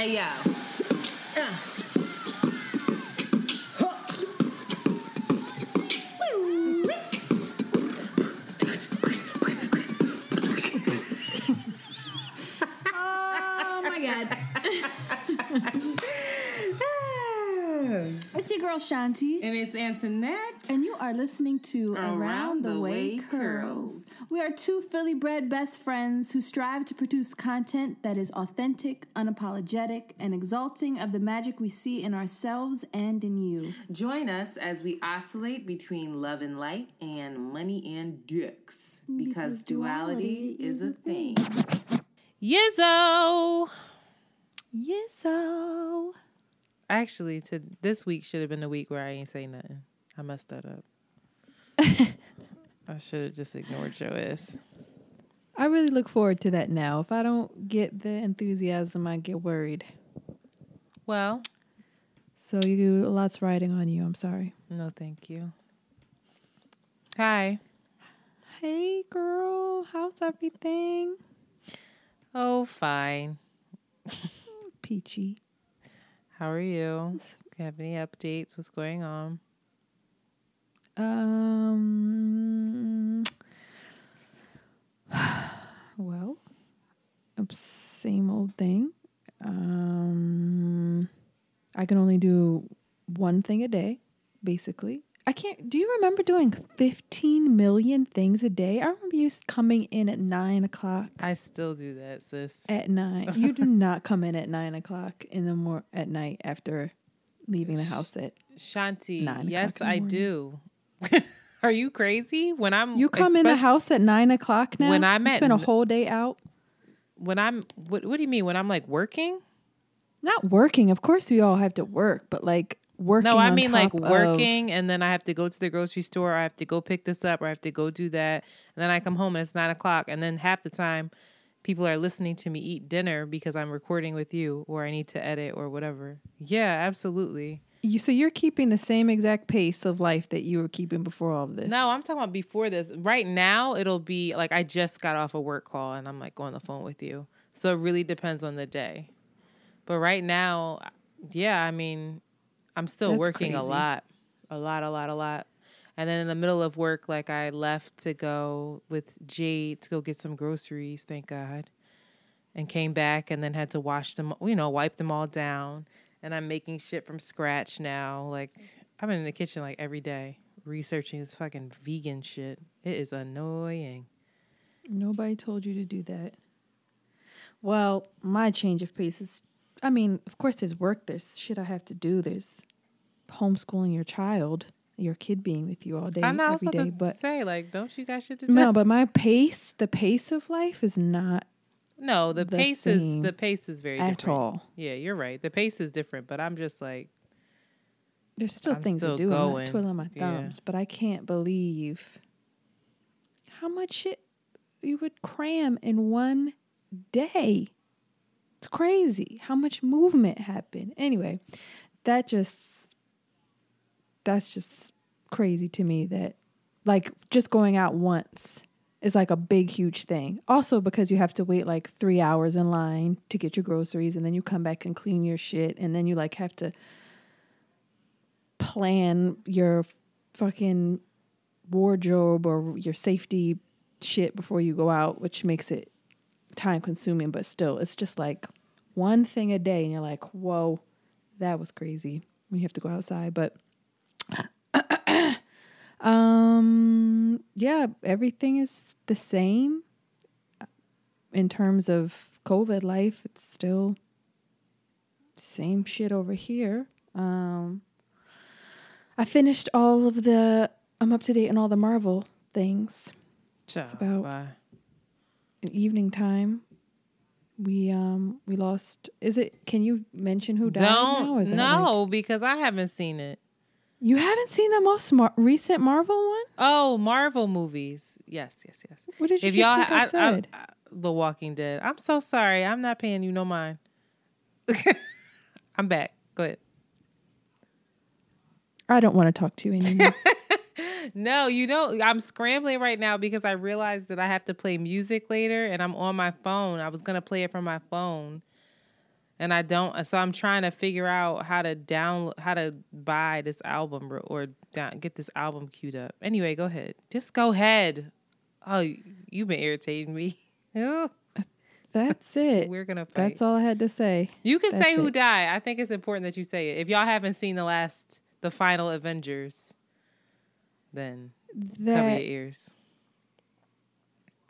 Hey yo. Uh. Oh my god. It's your girl Shanti. And it's Antoinette. And you are listening to Around, the, Way, Curls. We are two Philly bred best friends who strive to produce content that is authentic, unapologetic, and exalting of the magic we see in ourselves and in you. Join us as we oscillate between love and light and money and dicks. Because, Because duality, duality is a thing. Yizzo. Yes, so. Actually, to this week should have been the week where I ain't say nothing. I messed that up. I should have just ignored your ass. I really look forward to that now. If I don't get the enthusiasm, I get worried. Well, So you lots riding on you. I'm sorry. no, thank you. Hi. Hey, girl. How's everything? Oh, fine. Peachy. How are you? Have any updates? What's going on? Um. Well, same old thing. Um, I can only do one thing a day, basically. I can't. Do you remember doing fifteen million things a day? I remember you coming in at nine o'clock. I still do that, sis. At nine, you do not come in at nine o'clock in the mor at night after leaving the house at. Shanti, Nine yes, o'clock in the I do. are you crazy? When I'm You come in the house at nine o'clock now. When I'm you at spend a whole day out. When I'm what? What do you mean? When I'm like working? Not working. Of course, we all have to work, but like working. No, I mean like top of- working, and then I have to go to the grocery store. Or I have to go pick this up, or I have to go do that, and then I come home and it's nine o'clock, and then half the time, people are listening to me eat dinner because I'm recording with you, or I need to edit or whatever. Yeah, absolutely. You, so you're keeping the same exact pace of life that you were keeping before all of this. No, I'm talking about before this. Right now, it'll be like I just got off a work call and I'm like on the phone with you. So it really depends on the day. But right now, yeah, I mean, I'm still That's working a lot, a lot, a lot, a lot. And then in the middle of work, like I left to go with Jade to go get some groceries, thank God, and came back and then had to wash them, you know, wipe them all down. And I'm making shit from scratch now. Like mm. I've been in the kitchen like every day researching this fucking vegan shit. It is annoying. Nobody told you to do that. Well, my change of pace is. I mean, of course, there's work. There's shit I have to do. There's homeschooling your child, your kid being with you all day, every day. I'm not every supposed day. to But say like, don't you got shit to do? no, but my pace, the pace of life, is not No, the, the pace is the pace is very at different. all. Yeah, you're right. The pace is different, but I'm just like, There's still I'm things still to do. I'm going. twiddling my Yeah. thumbs, but I can't believe how much shit you would cram in one day. It's crazy how much movement happened. Anyway, that just that's just crazy to me that like just going out once is like a big huge thing. Also because you have to wait like 3 hours in line to get your groceries and then you come back and clean your shit and then you like have to plan your fucking wardrobe or your safety shit before you go out, which makes it time consuming, but still, it's just like one thing a day, and you're like, whoa, that was crazy when you have to go outside. But um, yeah, everything is the same in terms of COVID life. It's still same shit over here. Um, I finished all of the. I'm up to date on all the Marvel things. Child, about- bye. In evening time, we um we lost. Is it? Can you mention who died? now, don't is that, like- no because I haven't seen it. You haven't seen the most mar- recent Marvel one. Oh, Marvel movies. Yes, yes, yes. What did you if just y'all, think I, I, I, said? I- The Walking Dead. I'm so sorry. I'm not paying you no mind. I'm back. Go ahead. I don't want to talk to you anymore. No, you don't. I'm scrambling right now because I realized that I have to play music later and I'm on my phone. I was going to play it from my phone. And I don't. So I'm trying to figure out how to download, how to buy this album or, or down, get this album queued up. Anyway, go ahead. Just go ahead. Oh, you've been irritating me. That's it. We're gonna fight. That's all I had to say. You can That's say who it. died. I think it's important that you say it. If y'all haven't seen the last, the final Avengers, then cover your ears.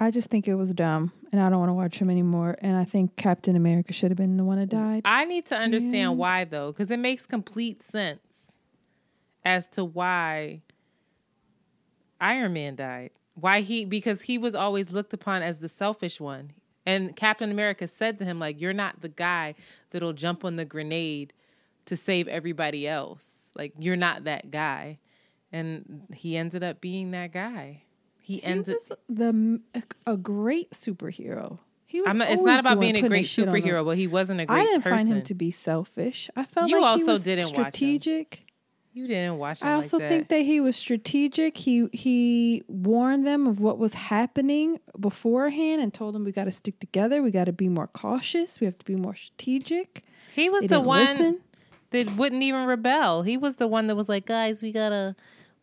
I just think it was dumb, and I don't want to watch him anymore. And I think Captain America should have been the one that died. I need to understand And- why though, because it makes complete sense as to why Iron Man died. Why he because he was always looked upon as the selfish one. And Captain America said to him, like, you're not the guy that'll jump on the grenade to save everybody else. Like, you're not that guy. And he ended up being that guy. He, He ended was the a great superhero. He was. Not, it's not about being a great his shit on the- superhero, but he wasn't a great I didn't person. find him to be selfish. I felt You like also he was didn't strategic. you didn't watch I like also that. think that he was strategic. He he warned them of what was happening beforehand and told them we got to stick together. We got to be more cautious. We have to be more strategic. he was They the one listen. that wouldn't even rebel. He was the one that was like, guys, we gotta,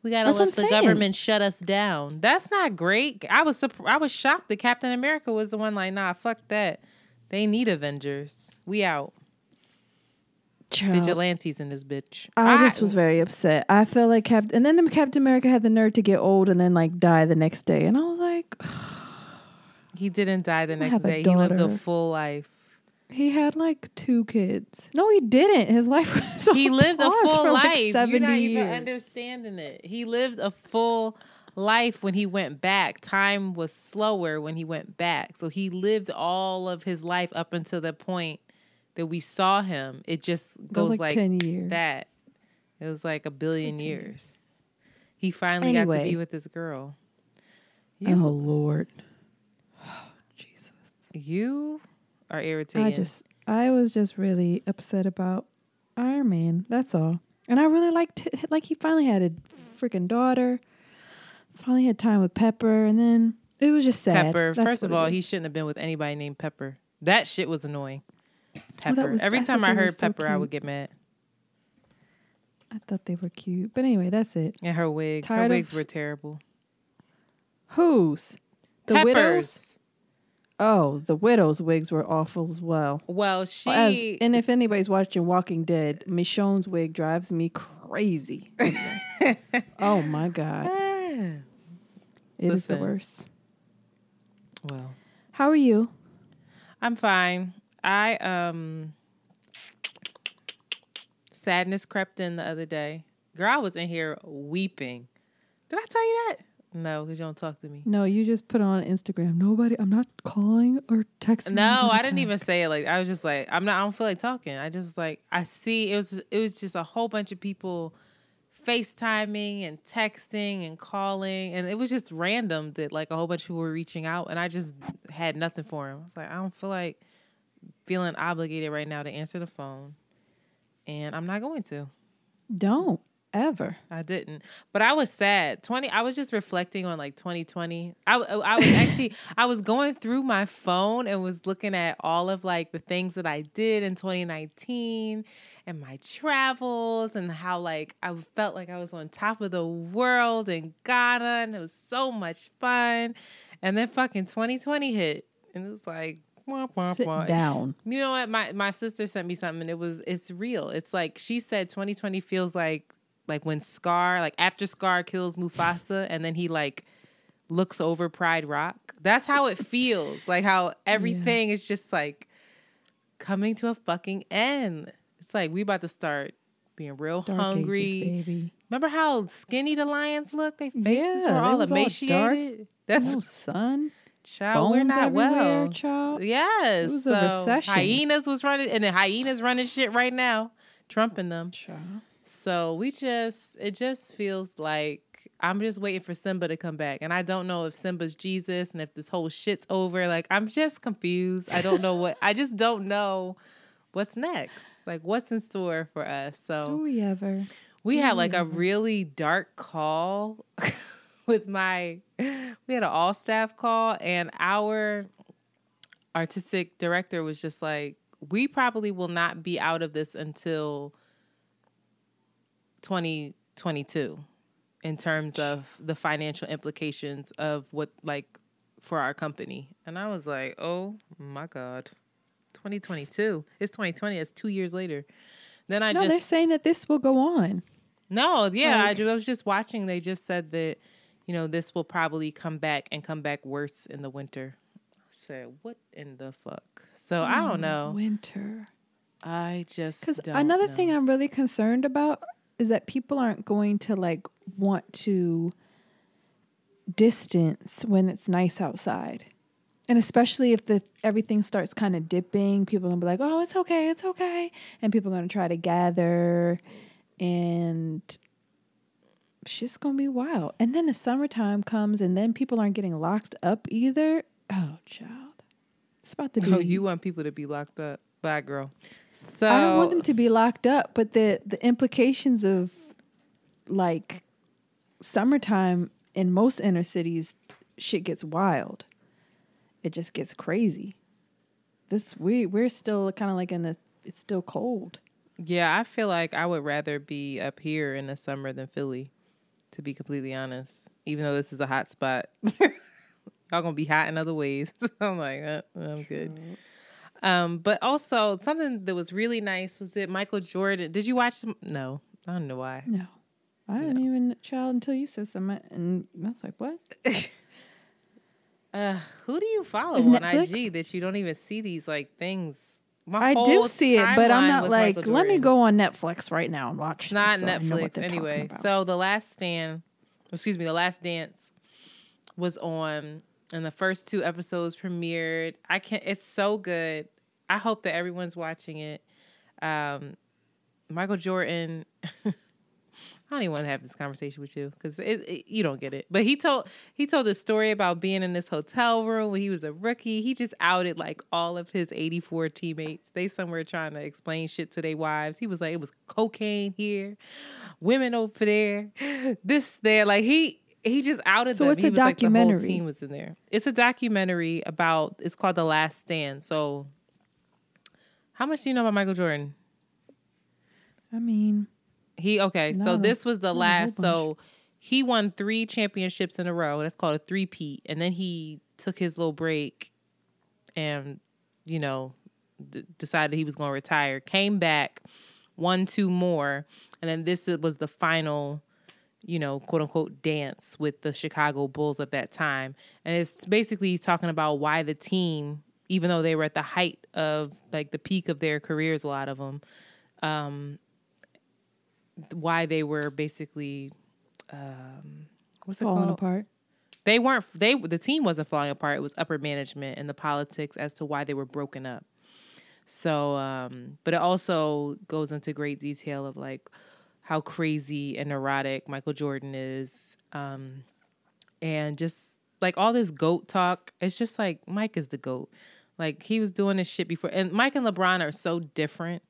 we gotta That's let the saying. government shut us down. That's not great. I was I was shocked that Captain America was the one like, nah, fuck that. They need Avengers. We out. Child, Vigilantes in this bitch. I just was very upset. I felt like Captain, and then Captain America had the nerve to get old and then like die the next day, and I was like, He didn't die the next day. He lived a full life. He had like two kids. No, he didn't. His life was He on lived a full for, like, life. You're 70 not even years. understanding it. He lived a full life when he went back. Time was slower when he went back. So he lived all of his life up until the point that we saw him. It just It goes like, like, 10 years. that. It was like a billion 10 years. He finally got to be with this girl. Oh You, Lord. Jesus. you are irritating. I just I was just really upset about Iron Man. That's all. And I really liked it. like he finally had a freaking daughter. Finally had time with Pepper and then it was just sad. Pepper. That's First of all, he shouldn't have been with anybody named Pepper. That shit was annoying. Well, Pepper. was- Every I time I heard so Pepper, I would get mad. I thought they were cute. But anyway, that's it. And her wigs. her wigs of- were terrible. Whose? The Peppers. widows? Oh, the widows' wigs were awful as well. Well, she As, and if anybody's watching Walking Dead, Michonne's wig drives me crazy. oh my god, it is the Listen. worst. well, How are you? I'm fine. I um sadness crept in the other day. Girl, I was in here weeping. Did I tell you that? No, because you don't talk to me. No, you just put on Instagram. Nobody, I'm not calling or texting. No, I didn't back." even say it like I was just like I'm not I don't feel like talking. I just like I see it was it was just a whole bunch of people FaceTiming and texting and calling and it was just random that like a whole bunch of people were reaching out and I just had nothing for him. I was like I don't feel like feeling obligated right now to answer the phone. And I'm not going to. Don't ever. I didn't, but I was sad. Twenty. I was just reflecting on like 2020. I I was actually I was going through my phone and was looking at all of like the things that I did in 2019 and my travels and how like I felt like I was on top of the world in Ghana and it was so much fun. And then fucking 2020 hit and it was like. wah, wah, Sit wah. down. You know what? My my sister sent me something. And it was it's real. It's like she said, 2020 feels like like when Scar, like after Scar kills Mufasa, and then he like looks over Pride Rock. That's how it feels. like how everything is just like coming to a fucking end. It's like we about to start being real Dark hungry. ages. Remember how skinny the lions look? Their faces Yeah, were all was all emaciated. That's No sun. Child, we're Bones not well. child. Yes. It was a recession. Hyenas was running, and the hyenas running shit right now, trumping them. Child. So we just, it just feels like I'm just waiting for Simba to come back, and I don't know if Simba's Jesus and if this whole shit's over. Like I'm just confused. I don't know what. I just don't know what's next. Like what's in store for us. Do So we ever? we had like a mm. really dark call with my we had an all staff call and our artistic director was just like we probably will not be out of this until 2022 in terms of the financial implications of what like for our company. And I was like, "Oh my god. 2022. It's 2020. It's 2 years later." Then I no, they're just saying that this will go on. No, yeah, Like- I, I was just watching. They just said that, you know, this will probably come back and come back worse in the winter. I said, what in the fuck? So I don't know. Winter. I just Because another know. thing I'm really concerned about is that people aren't going to like want to distance when it's nice outside. And especially if the everything starts kind of dipping, people are gonna be like, "Oh, it's okay, it's okay," and people are gonna try to gather, and shit's gonna be wild. And then the summertime comes, and then people aren't getting locked up either. Oh, child, it's about to oh, be. Oh, you want people to be locked up? Bye, girl. So I don't want them to be locked up, but the the implications of like summertime in most inner cities, shit gets wild. It just gets crazy. This we we're still kind of like in the it's still cold. Yeah, I feel like I would rather be up here in the summer than Philly, to be completely honest. Even though this is a hot spot, y'all gonna be hot in other ways. I'm like, uh, I'm good. Um, but also something that was really nice was that Michael Jordan. Did you watch? Some, no, I don't know why. No, I didn't even child until you said something, and I was like, what? Uh, who do you follow Is on Netflix? IG that you don't even see these like things? My I do see it, but I'm not like, let me go on Netflix right now and watch. It's not this so I know what Netflix they're anyway. So the last stand, excuse me, the last dance was on, and the first two episodes premiered. I can't. It's so good. I hope that everyone's watching it. Um, Michael Jordan. I don't even want to have this conversation with you because you don't get it. But he told he told the story about being in this hotel room when he was a rookie. He just outed like all of his 84 teammates. They somewhere trying to explain shit to their wives. He was like, it was cocaine here, women over there, this there. Like he he just outed So them. it's he a was like the whole documentary. team was in there. It's a documentary about. It's called The Last Stand. So, how much do you know about Michael Jordan? I mean, He okay. So this was the not a whole last. So he won three championships in a row. That's called a three peat. And then he took his little break, and you know, d- decided he was going to retire. Came back, won two more, and then this was the final. You know, quote unquote dance with the Chicago Bulls at that time. And it's basically talking about why the team, even though they were at the height of like the peak of their careers, a lot of them, why they were basically um what's it falling called? apart. They weren't they the team wasn't falling apart. It was upper management and the politics as to why they were broken up. So um but it also goes into great detail of like how crazy and neurotic Michael Jordan is um and just like all this goat talk. It's just like Mike is the goat. Like he was doing this shit before and Mike and LeBron are so different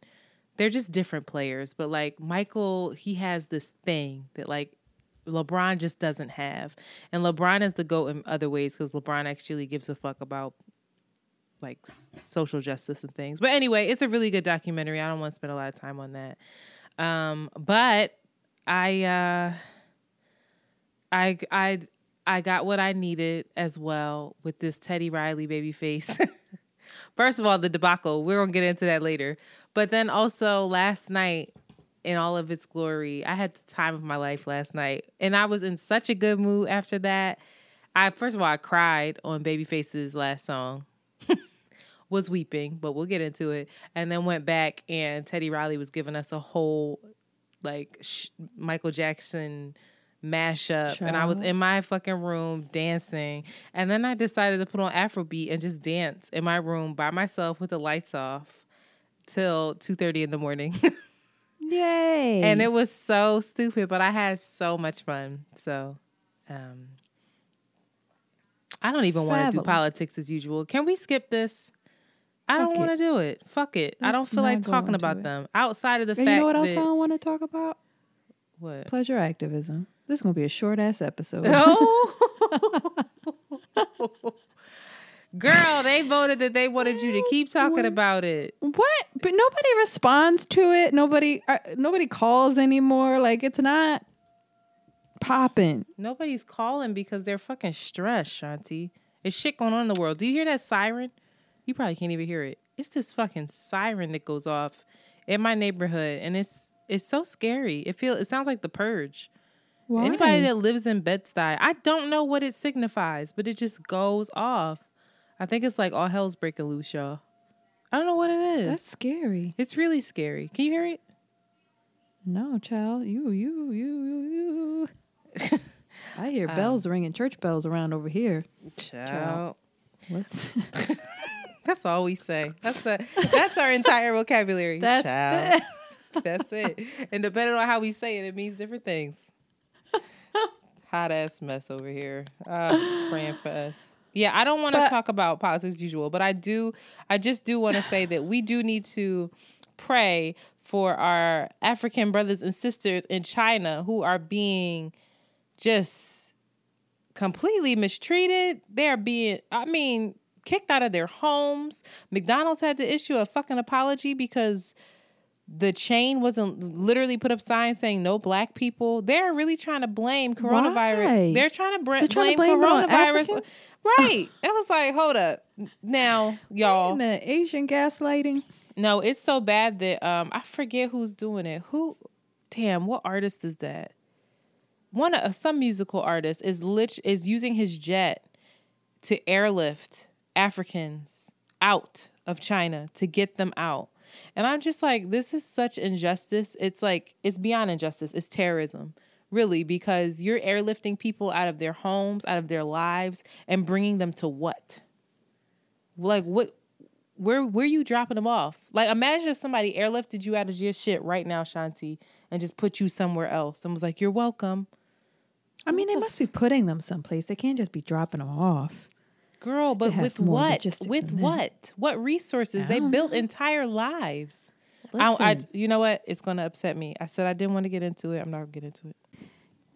they're just different players. But like Michael, he has this thing that like LeBron just doesn't have. And LeBron is the GOAT in other ways because LeBron actually gives a fuck about like social justice and things. But anyway, it's a really good documentary. I don't want to spend a lot of time on that. Um, but I uh I I I got what I needed as well with this Teddy Riley Babyface. First of all, the debacle. We're gonna get into that later. But then also last night, in all of its glory, I had the time of my life last night, and I was in such a good mood after that. I first of all, I cried on Babyface's last song. was weeping, but we'll get into it. And then went back, and Teddy Riley was giving us a whole like sh- Michael Jackson mashup, and I was in my fucking room dancing. And then I decided to put on Afrobeat and just dance in my room by myself with the lights off till two thirty in the morning. Yay! and it was so stupid, but I had so much fun. So, um, I don't even want to do politics as usual. Can we skip this? I don't want to do it. Fuck it. I Let's don't feel like talking about it. them outside of the And fact you know what else that I don't want to talk about? what. Pleasure activism. This is gonna be a short ass episode. Oh. Girl, they voted that they wanted you to keep talking about it. What? But nobody responds to it. Nobody uh, nobody calls anymore. Like it's not popping. Nobody's calling because they're fucking stressed, Shanti. There's shit going on in the world. Do you hear that siren? You probably can't even hear it. It's this fucking siren that goes off in my neighborhood, and it's it's so scary. It feel it sounds like the purge. Why? Anybody that lives in Bed-Stuy, I don't know what it signifies, but it just goes off. I think it's like all hell's breaking loose, y'all. I don't know what it is. That's scary. it's really scary. Can you hear it? No, child. You, you, you, you, you. I hear um, bells ringing, church bells around over here. Child. What's That's all we say. That's the that's our entire vocabulary. That's Child. That's it. And depending on how we say it, it means different things. Hot ass mess over here. Uh, praying for us. Yeah, I don't want to talk about politics as usual, but I do. I just do want to say that we do need to pray for our African brothers and sisters in China who are being just completely mistreated. They're being, I mean, kicked out of their homes. McDonald's had to issue a fucking apology because the chain wasn't literally put up signs saying no black people. They're really trying to blame coronavirus. Why? They're trying to br- They're trying to blame, blame it on coronavirus. Right. it was like, hold up. Now, y'all. in the Asian gaslighting? No, it's so bad that um I forget who's doing it. Who damn, what artist is that? One of some musical artist is lit is using his jet to airlift Africans out of China to get them out. And I'm just like, this is such injustice. It's like it's beyond injustice. It's terrorism. Really, because you're airlifting people out of their homes, out of their lives, and bringing them to what? Like what where where you dropping them off? Like imagine if somebody airlifted you out of your shit right now, Shanti, and just put you somewhere else and was like, "You're welcome." I mean, they must be putting them someplace. They can't just be dropping them off. Girl, but with what? With what? What resources? They don't built uh-huh. entire lives. I, I, you know what? It's gonna upset me. I said I didn't want to get into it. I'm not gonna get into it.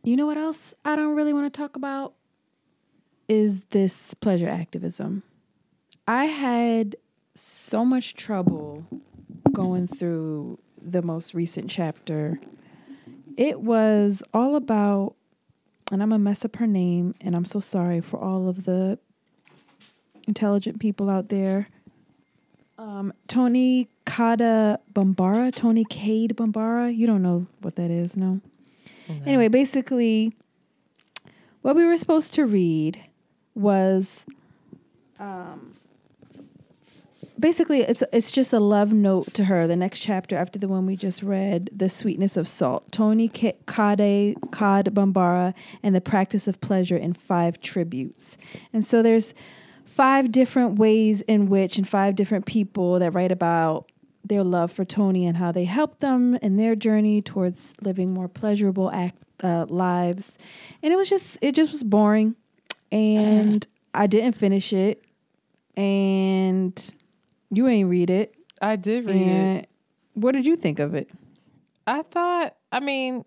You know what else I don't really want to talk about is this pleasure activism. I had so much trouble going through the most recent chapter. It was all about, and I'm gonna mess up her name, and I'm so sorry for all of the intelligent people out there. Um, Tony Kada Bombara, Toni Cade Bombara. You don't know what that is, no? Anyway, basically, what we were supposed to read was, um, basically it's it's just a love note to her. The next chapter after the one we just read, the sweetness of salt. Tony K- Kade Kad Bambara and the practice of pleasure in five tributes. And so there's five different ways in which, and five different people that write about their love for Tony and how they helped them in their journey towards living more pleasurable act, uh, lives. And it was just, it just was boring. And I didn't finish it. And you ain't read it. I did read it. What did you think of it? I thought, I mean,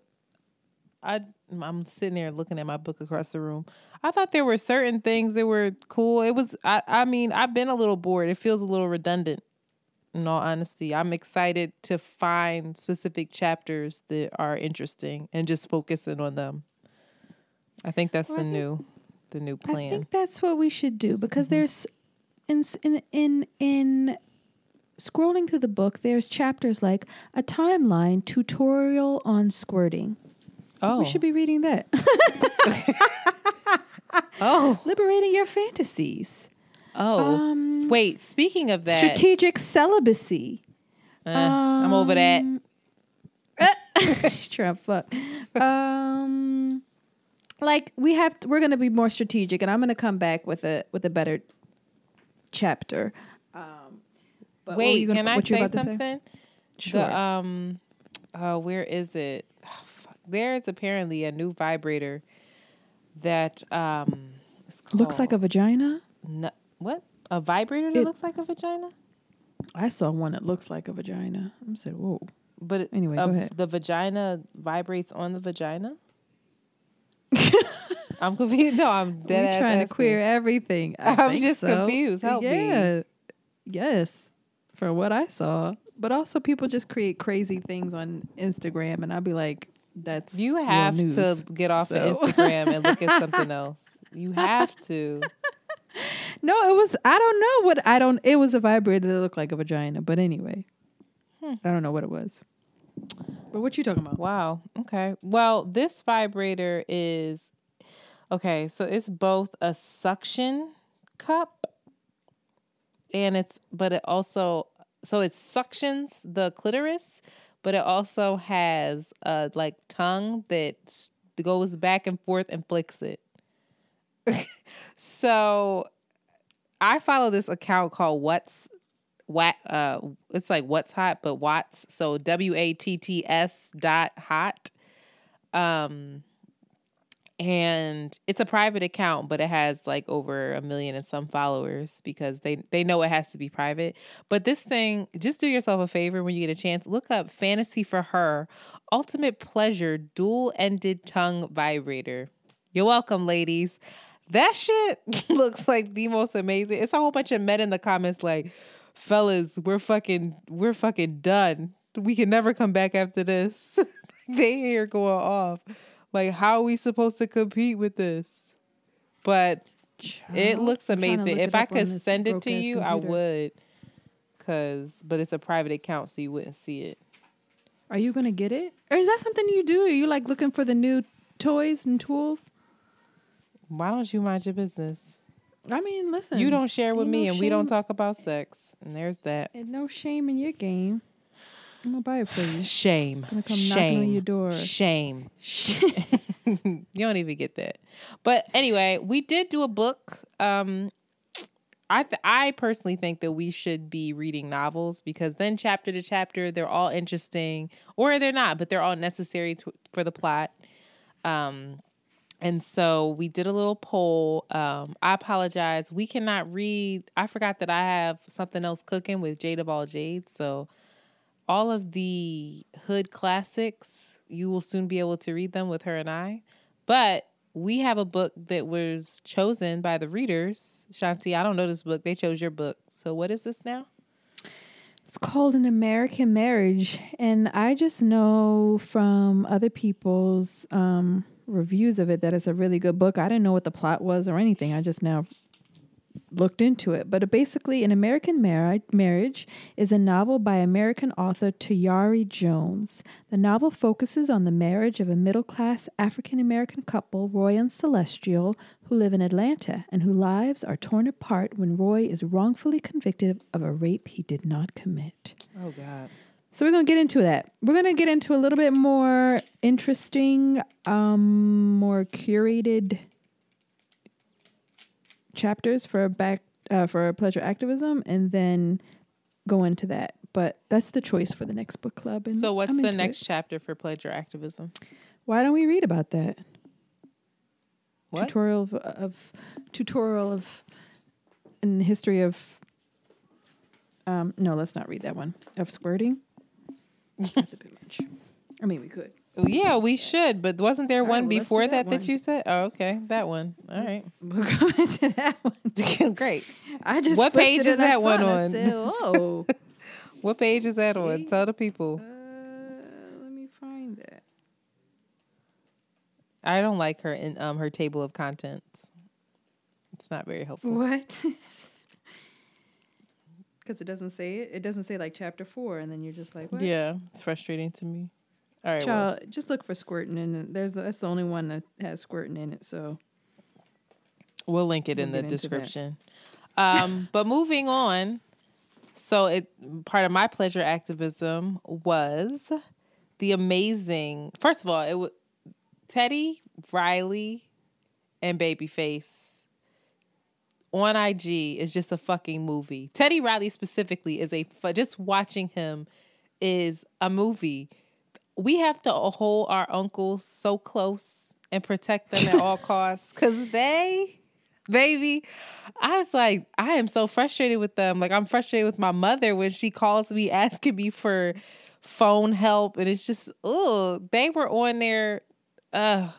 I I'm sitting there looking at my book across the room. I thought there were certain things that were cool. It was I I mean, I've been a little bored. It feels a little redundant. In all honesty, I'm excited to find specific chapters that are interesting and just focusing on them. I think that's Well, the think- new the new plan. I think that's what we should do because mm-hmm. there's in in in in scrolling through the book there's chapters like a timeline tutorial on squirting. Oh. We should be reading that. oh. Liberating your fantasies. Oh. Um, Wait, speaking of that, Strategic celibacy. eh, I'm over that. Um, trying to fuck. Um, like we have, to, we're gonna be more strategic, and I'm gonna come back with a with a better chapter. Um, Wait, you gonna- can I say to something? Sure. The, um, uh, where is it? Fuck. There's apparently a new vibrator that um is Looks like a vagina. No, what? A vibrator that It- looks like a vagina? I saw one that looks like a vagina. I'm saying, whoa. But it- Anyway, go ahead. the vagina vibrates on the vagina. I'm confused. No, I'm dead We're trying to queer everything. I I'm just so. confused. Help me. yeah. Yes. From what I saw. But also people just create crazy things on Instagram and I'll be like, that's You have news. to get off So- of Instagram and look at something else. You have to. No, it was I don't know what I don't it was a vibrator that looked like a vagina, but anyway. Hmm. I don't know what it was. But what you talking about? Wow. Okay. Well, this vibrator is okay. So it's both a suction cup and it's, but it also, so it suctions the clitoris, but it also has a like tongue that goes back and forth and flicks it. so I follow this account called What's what uh it's like what's hot but watts so w-a-t-t-s dot hot um and it's a private account but it has like over a million and some followers because they they know it has to be private but this thing just do yourself a favor when you get a chance look up fantasy for her ultimate pleasure dual ended tongue vibrator you're welcome ladies that shit looks like the most amazing it's a whole bunch of men in the comments like fellas, we're fucking we're fucking done. We can never come back after this. they here going off. Like how are we supposed to compete with this? But it looks I'm trying to amazing. look If I could send it to you, I would. Cause but it's a private account so you wouldn't see it. Are you gonna get it? Or is that something you do? Are you like looking for the new toys and tools? Why don't you mind your business? I mean, listen. You don't share with me no and we don't talk about sex. And there's that. Ain't no shame in your game. I'm gonna buy it for you. Shame. gonna come knocking on your door. Shame. you don't even get that. But anyway, we did do a book. Um I th- I personally think that we should be reading novels because then chapter to chapter they're all interesting or they're not, but they're all necessary to, for the plot. Um and so we did a little poll. Um, I apologize. We cannot read. I forgot that I have something else cooking with Jade of all Jade. So all of the hood classics, you will soon be able to read them with her and I. But we have a book that was chosen by the readers. Shanti, I don't know this book. They chose your book. So what is this now? It's called An American Marriage. And I just know from other people's um, reviews of it that it's a really good book. I didn't know what the plot was or anything. I just now looked into it. But basically, An American Mar- Marriage is a novel by American author Tayari Jones. The novel focuses on the marriage of a middle class African American couple, Roy and Celestial, who live in Atlanta and whose lives are torn apart when Roy is wrongfully convicted of a rape he did not commit. Oh God. So we're gonna get into that. We're gonna get into a little bit more interesting, um, more curated chapters for back uh, for pleasure activism, and then go into that. But that's the choice for the next book club. And So what's I'm the next it. chapter for pleasure activism? Why don't we read about that What? tutorial of, of tutorial of in history of? Um, no, let's not read that one of squirting. That's a bit much. I mean, we could. Yeah, we should. But wasn't there All right, one well, before that that that, you said? Oh, okay, that one. All right, we're going to that one. great. I just What page is that one on? said, oh, What page is that on? Tell the people. uh, let me find that. I don't like her in um her table of contents. It's not very helpful. What? Because it doesn't say it. It doesn't say like chapter four, and then you're just like, what? Yeah, it's frustrating to me. All right, well, Child, just look for squirting in it. There's the, that's the only one that has squirting in it. So we'll link it in We'll the into that. description. Um, but moving on, so it part of my pleasure activism was the amazing. First of all, it was Teddy Riley and Babyface on IG is just a fucking movie. Teddy Riley specifically is a just watching him is a movie. We have to hold our uncles so close and protect them at all costs cuz they baby I was like I am so frustrated with them. Like I'm frustrated with my mother when she calls me asking me for phone help and it's just oh, they were on there uh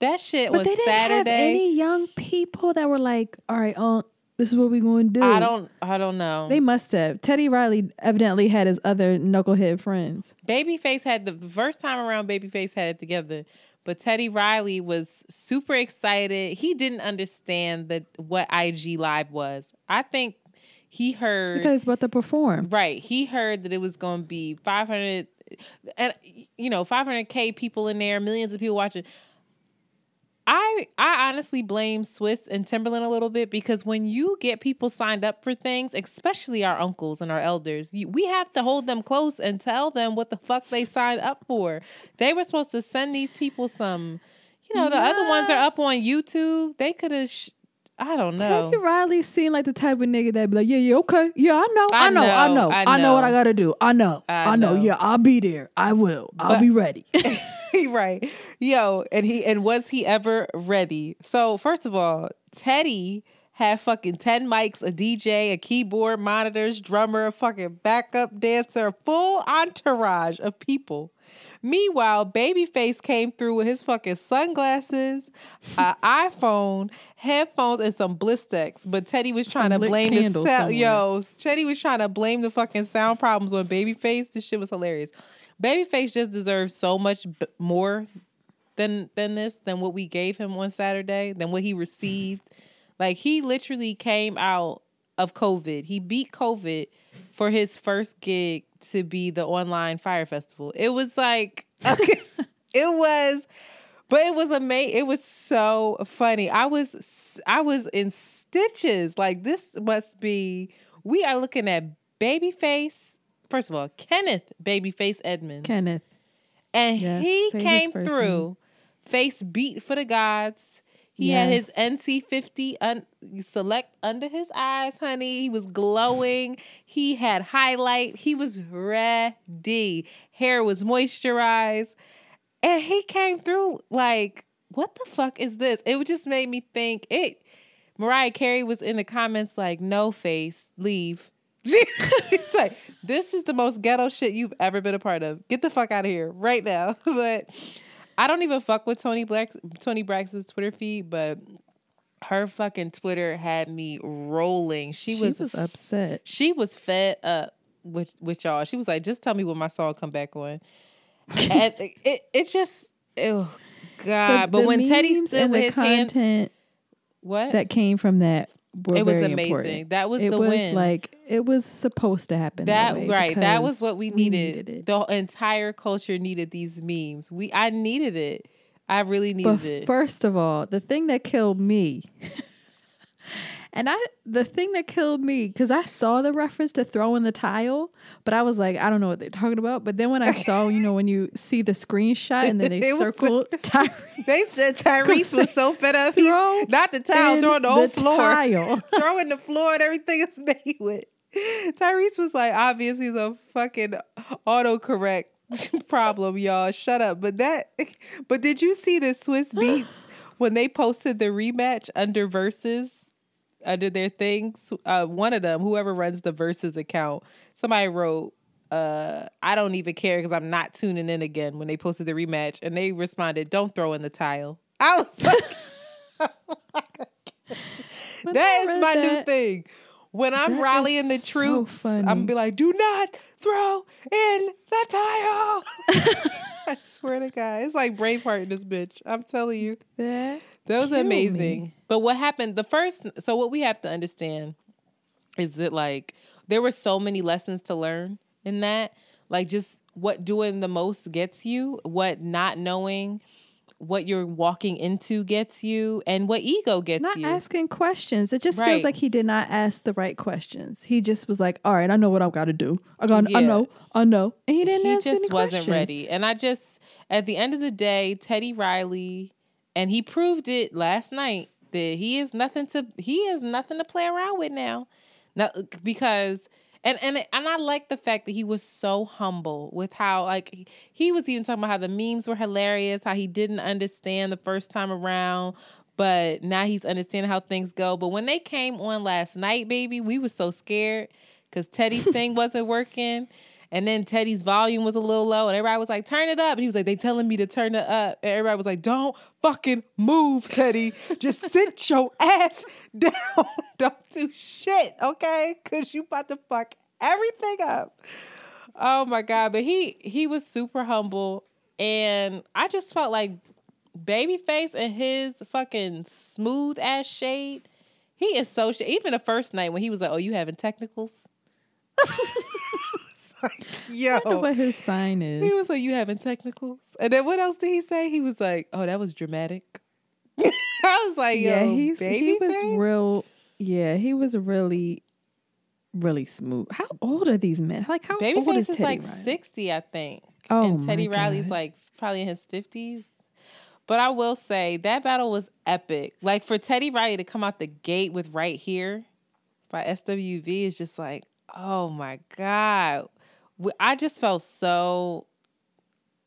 That shit But was they didn't Saturday. have any young people that were like, "All right, uh, this is what we're going to do." I don't. I don't know. They must have. Teddy Riley evidently had his other knucklehead friends. Babyface had the, first time around. Babyface had it together, but Teddy Riley was super excited. He didn't understand that what IG Live was. I think he heard Because he's about to perform. right. He heard that it was going to be five hundred, and you know, five hundred k people in there, millions of people watching. I I honestly blame Swizz and Timbaland a little bit because when you get people signed up for things, especially our uncles and our elders, you, we have to hold them close and tell them what the fuck they signed up for. They were supposed to send these people some, you know, the other ones are up on YouTube. They could have, sh- I don't know. Teddy Riley seemed like the type of nigga that'd be like, yeah, yeah, okay, yeah, I know, I, I know, I know, know, I I know. what. I gotta do. I know, I I, know. know. Yeah, I'll be there. I will. I'll be ready. right. Yo, and he and was he ever ready? So first of all, Teddy had fucking 10 mics, a DJ, a keyboard, monitors, drummer, a fucking backup dancer, a full entourage of people. Meanwhile, Babyface came through with his fucking sunglasses, an iPhone, headphones, and some Blistex. But Teddy was trying to blame the sound. somewhere. Yo, Teddy was trying to blame the fucking sound problems on Babyface. This shit was hilarious. Babyface just deserves so much b- more than than this than what we gave him on Saturday than what he received. Like he literally came out of COVID. He beat COVID for his first gig to be the online fire festival. It was like okay, it was but it was amazing. It was so funny. I was I was in stitches. Like this must be we are looking at Babyface. First of all, Kenneth Babyface Edmonds. Kenneth. And Yes, he came through, face beat for the gods. He had his NC50 un- select under his eyes, honey. He was glowing. He had highlight. He was ready. Hair was moisturized. And he came through like, what the fuck is this? It just made me think it. Mariah Carey was in the comments like, no face, leave. He's like, this is the most ghetto shit you've ever been a part of. Get the fuck out of here right now. but I don't even fuck with Tony Black Toni Braxton's Twitter feed, but her fucking Twitter had me rolling. She, She was, was, upset. she was fed up with with y'all. She was like, just tell me when my song come back on. and it it just oh God. But, the when Teddy stood with the his content what? that came from that It was amazing. important. That was it the was win. like it was supposed to happen. That, that right that was what we we needed, the entire culture needed these memes we i needed it i really needed But it first of all, the thing that killed me, and I, the thing that killed me, because I saw the reference to throwing the tile, but I was like, I don't know what they're talking about. But then when I saw, you know, when you see the screenshot and then they circle Tyrese they said tyrese was so fed up. He, not the tile, throwing the whole floor. throwing the floor and everything is made with tyrese was like obviously he's a fucking autocorrect problem y'all. Shut up. But that but did you see the Swizz Beatz when they posted the rematch under Verzuz under their things. Uh, one of them, whoever runs the Verzuz account, somebody wrote, uh, "I don't even care because I'm not tuning in again." When they posted the rematch, and they responded, "Don't throw in the tile." I was like, "That is my new thing." When I'm rallying the is so troops, I'm funny. be like, "Do not throw in the tile." I swear to God, it's like Braveheart in this bitch. I'm telling you. That That was killed me. amazing. But what happened the first so what we have to understand is that like there were so many lessons to learn in that. Like just what doing the most gets you, what not knowing what you're walking into gets you, and what ego gets Not you. asking questions. It just Right. feels like he did not ask the right questions. He just was like, "All right, I know what I've got to do. I got, Yeah. I know, I know," and he didn't. he just wasn't questions. ready. And I just at the end of the day, Teddy Riley, and he proved it last night that he is nothing to he is nothing to play around with now. No, because and and and I like the fact that he was so humble with how like he- he was even talking about how the memes were hilarious, how he didn't understand the first time around, but now he's understanding how things go. But when they came on last night, baby, we were so scared because Teddy's thing wasn't working. And then Teddy's volume was a little low, and everybody was like, "Turn it up." And he was like, "They telling me to turn it up." And everybody was like, "Don't fucking move, Teddy. Just sit your ass down. Don't do shit, okay? Cause you about to fuck everything up." Oh my god! But he he was super humble, and I just felt like Babyface and his fucking smooth ass shade. He is so sh- even the first night when he was like, "Oh, you having technicals?" Like, Yo, I wonder what his sign is. he was like, "You having technicals?" And then what else did he say? He was like, "Oh, that was dramatic." I was like, yeah, "Yo, he's he was Babyface?" real. Yeah, he was really, really smooth. How old are these men? Like how old is is Teddy like Riley? sixty, I think. Oh and Teddy Riley's God. like probably in his fifties. But I will say that battle was epic. Like for Teddy Riley to come out the gate with "Right Here" by SWV is just like, oh my god. I just felt so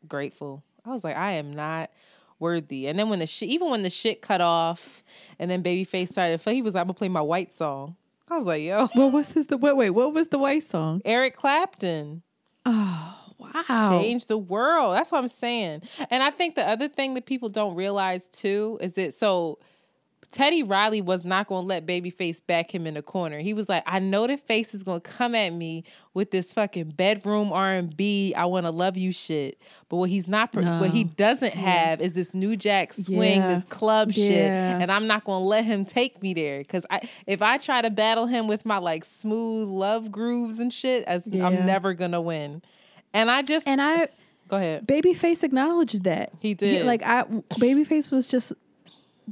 grateful. I was like, I am not worthy. And then when the shit, even when the shit cut off, and then Babyface started, he was, I'm gonna play my white song. I was like, yo, What was his? The wait, wait. What was the white song? Eric Clapton. Oh wow! change the world. That's what I'm saying. And I think the other thing that people don't realize too is that so Teddy Riley was not going to let Babyface back him in the corner. He was like, I know that face is going to come at me with this fucking bedroom R&B, I want to love you shit. But what he's not, pro- what he doesn't have is this New Jack swing, Yeah. this club shit. And I'm not going to let him take me there. Cause I, if I try to battle him with my like smooth love grooves and shit, as Yeah. I'm never going to win. And I just, And I, go ahead. Babyface acknowledged that He did. like I, Babyface was just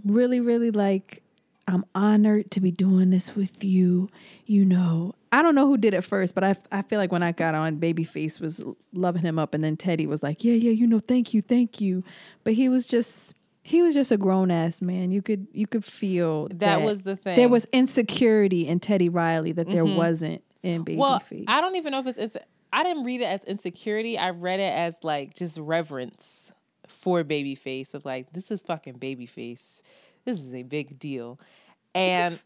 really, really like, I'm honored to be doing this with you. You know, I don't know who did it first, but I, I feel like when I got on, Babyface was loving him up, and then Teddy was like, yeah, yeah, you know, thank you, thank you. But he was just. He was just a grown ass man. You could you could feel That was the thing. There was insecurity in Teddy Riley that there mm-hmm. wasn't in Babyface. Well, I don't even know if it's, it's. I didn't read it as insecurity. I read it as like just reverence for Babyface of like this is fucking Babyface. This is a big deal. And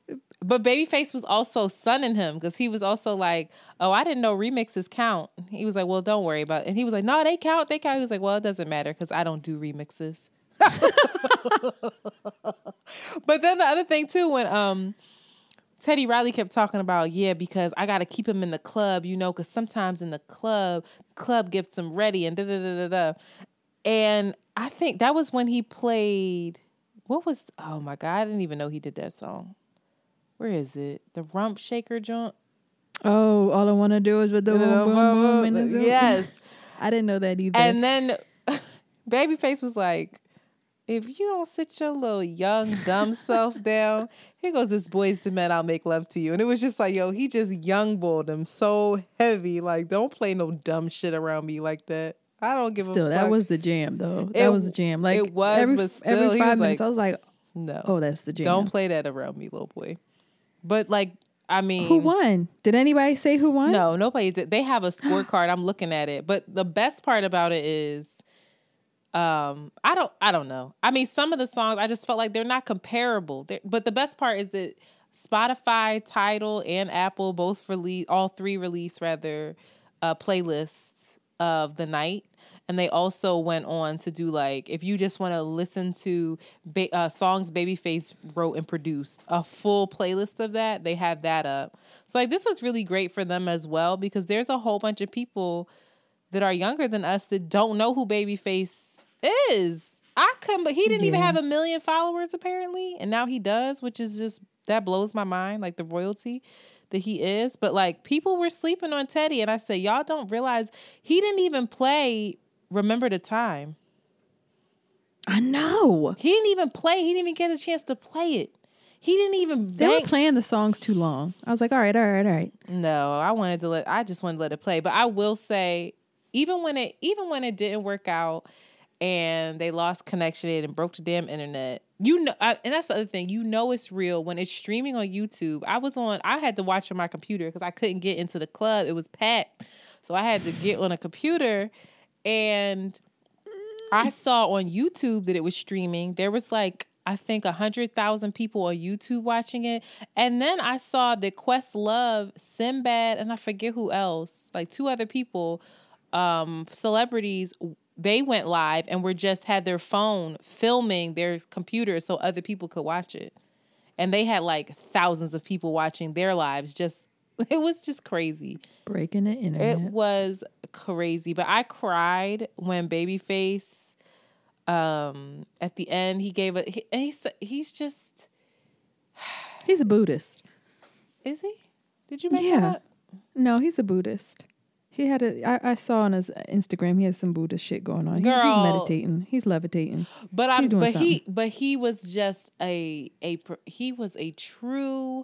but Babyface was also sunning him because he was also like, "Oh, I didn't know remixes count." He was like, "Well, don't worry about." it. And he was like, "No, they count. They count." He was like, "Well, it doesn't matter because I don't do remixes." but then the other thing too, when um Teddy Riley kept talking about, yeah, because I got to keep him in the club, you know, because sometimes in the club, club gets him ready and da da da da da. And I think that was when he played. What was? Oh my god, I didn't even know he did that song. Where is it? The Rump Shaker joint. Oh, all I want to do is with the boom, boom, boom, zoom. Yes. I didn't know that either. And then Babyface was like, if you don't sit your little young, dumb self down, here goes this boys to men, I'll make love to you. And it was just like, yo, he just young balled him so heavy. Like, don't play no dumb shit around me like that. I don't give a still, a that was the jam, though. That It- was the jam. Like it was, every, but still, every five minutes, like, I was like, no. "Oh, that's the jam." Don't play that around me, little boy. But like, I mean, Who won? Did anybody say who won? No, nobody did. They have a scorecard. I'm looking at it. But the best part about it is um I don't I don't know. I mean some of the songs I just felt like they're not comparable. They're, but the best part is that Spotify, Tidal, and Apple both release all three release rather uh playlists of the night. And they also went on to do like if you just want to listen to ba- uh, songs Babyface wrote and produced, a full playlist of that. They have that up. So like this was really great for them as well because there's a whole bunch of people that are younger than us that don't know who Babyface is. I couldn't, but he didn't even have a million followers apparently, and now he does, which is just that blows my mind. Like the royalty that he is, but like people were sleeping on Teddy, and I said, y'all don't realize he didn't even play. Remember the time. I know. He didn't even play. He didn't even get a chance to play it. He didn't even. They were playing the songs too long. I was like, "All right, all right, all right." No, I wanted to let I just wanted to let it play. But I will say, even when it even when it didn't work out and they lost connection and broke the damn internet, you know, I, and that's the other thing. You know, it's real when it's streaming on YouTube. I was on. I had to watch on my computer because I couldn't get into the club. It was packed, so I had to get on a computer, and I saw on YouTube that it was streaming. There was like I think a hundred thousand people on YouTube watching it, and then I saw that Questlove, Sinbad, and I forget who else, like two other people, um, celebrities. They went live and were just had their phone filming their computer so other people could watch it, and they had like thousands of people watching their lives. Just it was just crazy. Breaking the internet. It was crazy, but I cried when Babyface um at the end he gave a he, he's he's just he's a Buddhist. is he? Did you make Yeah. that up? No, he's a Buddhist. He had a. I, I saw on his Instagram. He has some Buddhist shit going on. He- Girl. he's meditating. He's levitating. But He I'm doing but he but he was just a a he was a true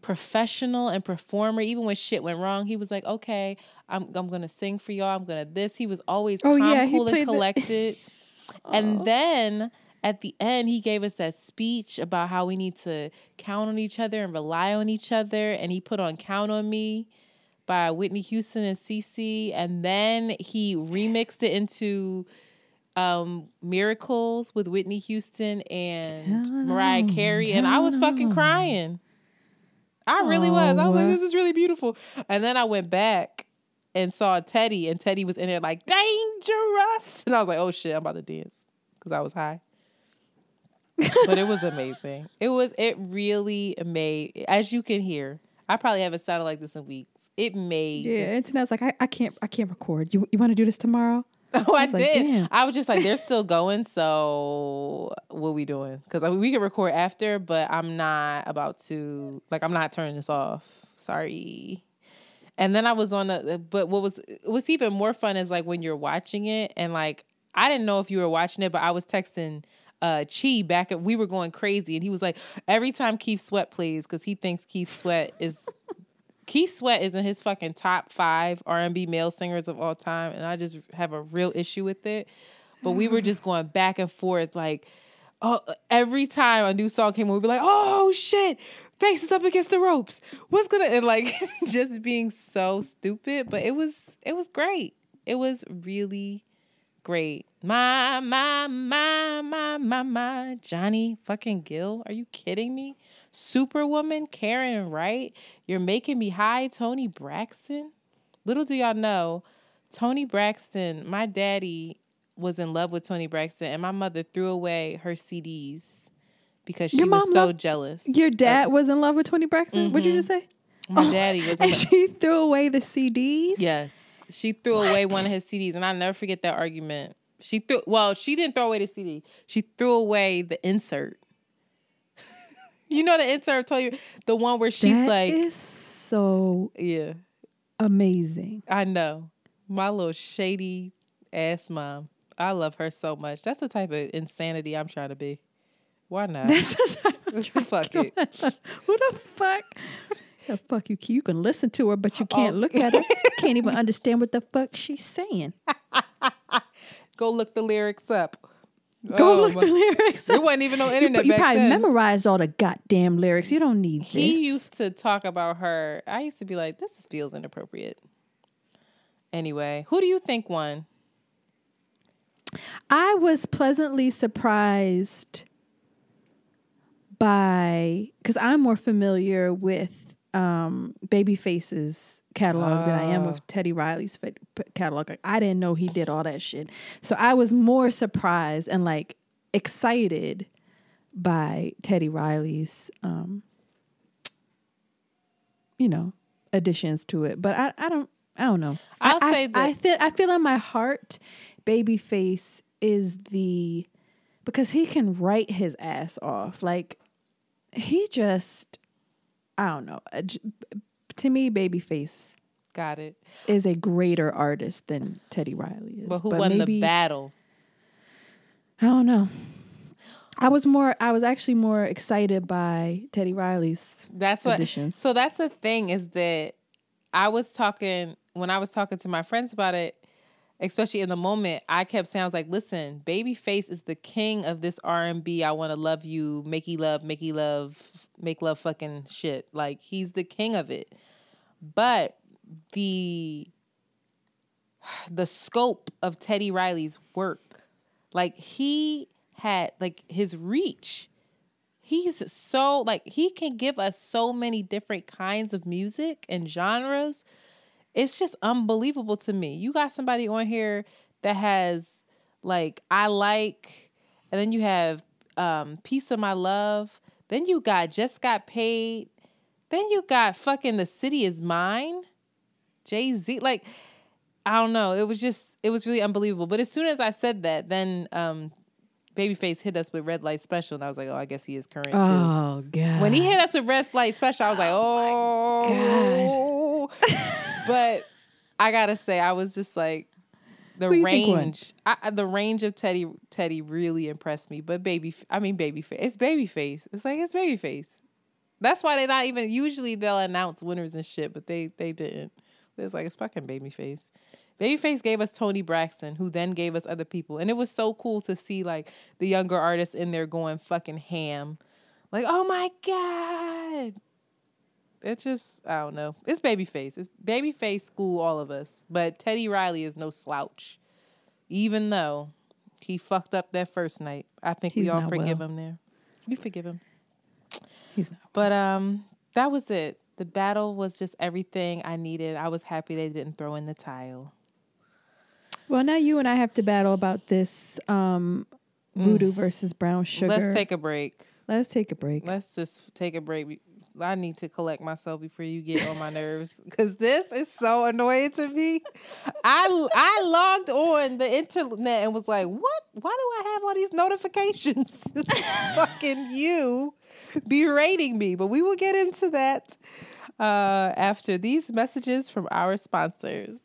professional and performer even when shit went wrong he was like okay i'm i'm going to sing for y'all i'm going to this he was always Oh, calm yeah, cool and the- collected and oh. then at the end he gave us that speech about how we need to count on each other and rely on each other and he put on count on me by whitney houston and cc and then he remixed it into um miracles with whitney houston and mariah carey and i was fucking crying. I really was. I was like this is really beautiful. And then i went back and saw teddy and teddy was in there like dangerous. And i was like oh shit i'm about to dance because i was high. But it was amazing. It was it really made as you can hear i probably haven't sounded like this in weeks it made Yeah, and internet's like I, I can't I can't record. You you want to do this tomorrow? Oh, I, was like, did. damn. I was just like, they're still going. So what we doing? Because we can record after, but I'm not about to. Like, I'm not turning this off. Sorry. And then I was on the. But what was what's even more fun is like when you're watching it and like I didn't know if you were watching it, but I was texting uh Chi back at we were going crazy and he was like every time Keith Sweat plays because he thinks Keith Sweat is Keith Sweat is in his fucking top five R and B male singers of all time, and I just have a real issue with it. But we were just going back and forth, like, oh, every time a new song came we'd be like, oh shit, faces up against the ropes. What's gonna and like just being so stupid, but it was it was great. It was really great. My my my my my my Johnny fucking Gill. Are you kidding me? Superwoman, Karyn White. You're making me high, Toni Braxton. Little do y'all know, Toni Braxton, my daddy was in love with Toni Braxton, and my mother threw away her CDs because she Your was so loved- jealous. Your dad was in love with Toni Braxton. What'd you mm-hmm. just say? my Oh, daddy was in And love. she threw away the CDs. Yes. She threw away one of his CDs, and I'll never forget that argument. She threw, well, she didn't throw away the CD. She threw away the insert. you know the insert, told you the one where she's That like, is so yeah, amazing. I know. My little shady ass mom. I love her so much. That's the type of insanity I'm trying to be. Why not? That's the type of Fuck it. Who the fuck? The fuck you? You can listen to her, but you oh. can't Oh. look at her. can't even understand what the fuck she's saying. Go look the lyrics up. Go Oh, look the lyrics. There up. wasn't even no You, internet you back probably then. memorized all the goddamn lyrics. You don't need he this. used to talk about her. I used to be like, this feels inappropriate. Anyway, who do you think won? I was pleasantly surprised by because I'm more familiar with um, Babyface's catalog than I am Oh. with Teddy Riley's catalog. Like, I didn't know he did all that shit, so I was more surprised and like excited by Teddy Riley's, um, you know, additions to it. But I, I don't, I don't know. I'll I, say I, that- I feel, I feel in my heart, Babyface is the because he can write his ass off. Like he just, I don't know. To me, Babyface Got it. is a greater artist than Teddy Riley is. But who won the battle? I don't know. I was more. I was actually more excited by Teddy Riley's. That's what. So that's the thing is that I was talking when I was talking to my friends about it, especially in the moment. I kept saying, I was like, "Listen, Babyface is the king of this R and B. I want to love you, makey love, makey love, make love, fucking shit. Like he's the king of it." But the the scope of Teddy Riley's work, like he had like his reach he's so like he can give us so many different kinds of music and genres. It's just unbelievable to me. You got somebody on here that has like I like, and then you have um Piece of My Love. Then you got Just Got Paid. Then you got fucking The City Is Mine. Jay Z. Like, I don't know. It was just, it was really unbelievable. But as soon as I said that, then um Babyface hit us with Red Light Special, and I was like, oh, I guess he is current too. Oh god. When he hit us with Red Light Special, I was like, oh. but I gotta say, I was just like, the Who you think won? range, I, I- the range of Teddy, Teddy really impressed me. But baby, I mean, Babyface, it's Babyface. It's like it's Babyface. That's why they're not even. Usually they'll announce winners and shit, but they they didn't. It's like it's fucking Babyface. Babyface gave us Toni Braxton, who then gave us other people, and it was so cool to see like the younger artists in there going fucking ham, like oh my god. It's just I don't know. It's Babyface. It's Babyface school all of us, but Teddy Riley is no slouch, even though he fucked up that first night. I think we all forgive well. him there. We forgive him. He's not. But um, that was it. The battle was just everything I needed. I was happy they didn't throw in the tile. Well, now you and I have to battle about this um, voodoo versus brown sugar. Mm. Let's take a break. Let's take a break. Let's just take a break. I need to collect myself before you get on my nerves because this is so annoying to me. I I logged on the internet and was like, "What? Why do I have all these notifications?" Fucking you berating me. But we will get into that uh, after these messages from our sponsors.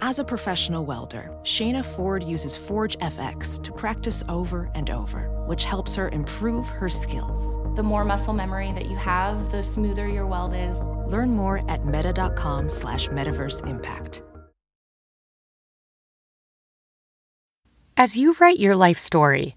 As a professional welder, Shayna Ford uses Forge FX to practice over and over, which helps her improve her skills. The more muscle memory that you have, the smoother your weld is. Learn more at meta.com slash metaverse impact. As you write your life story,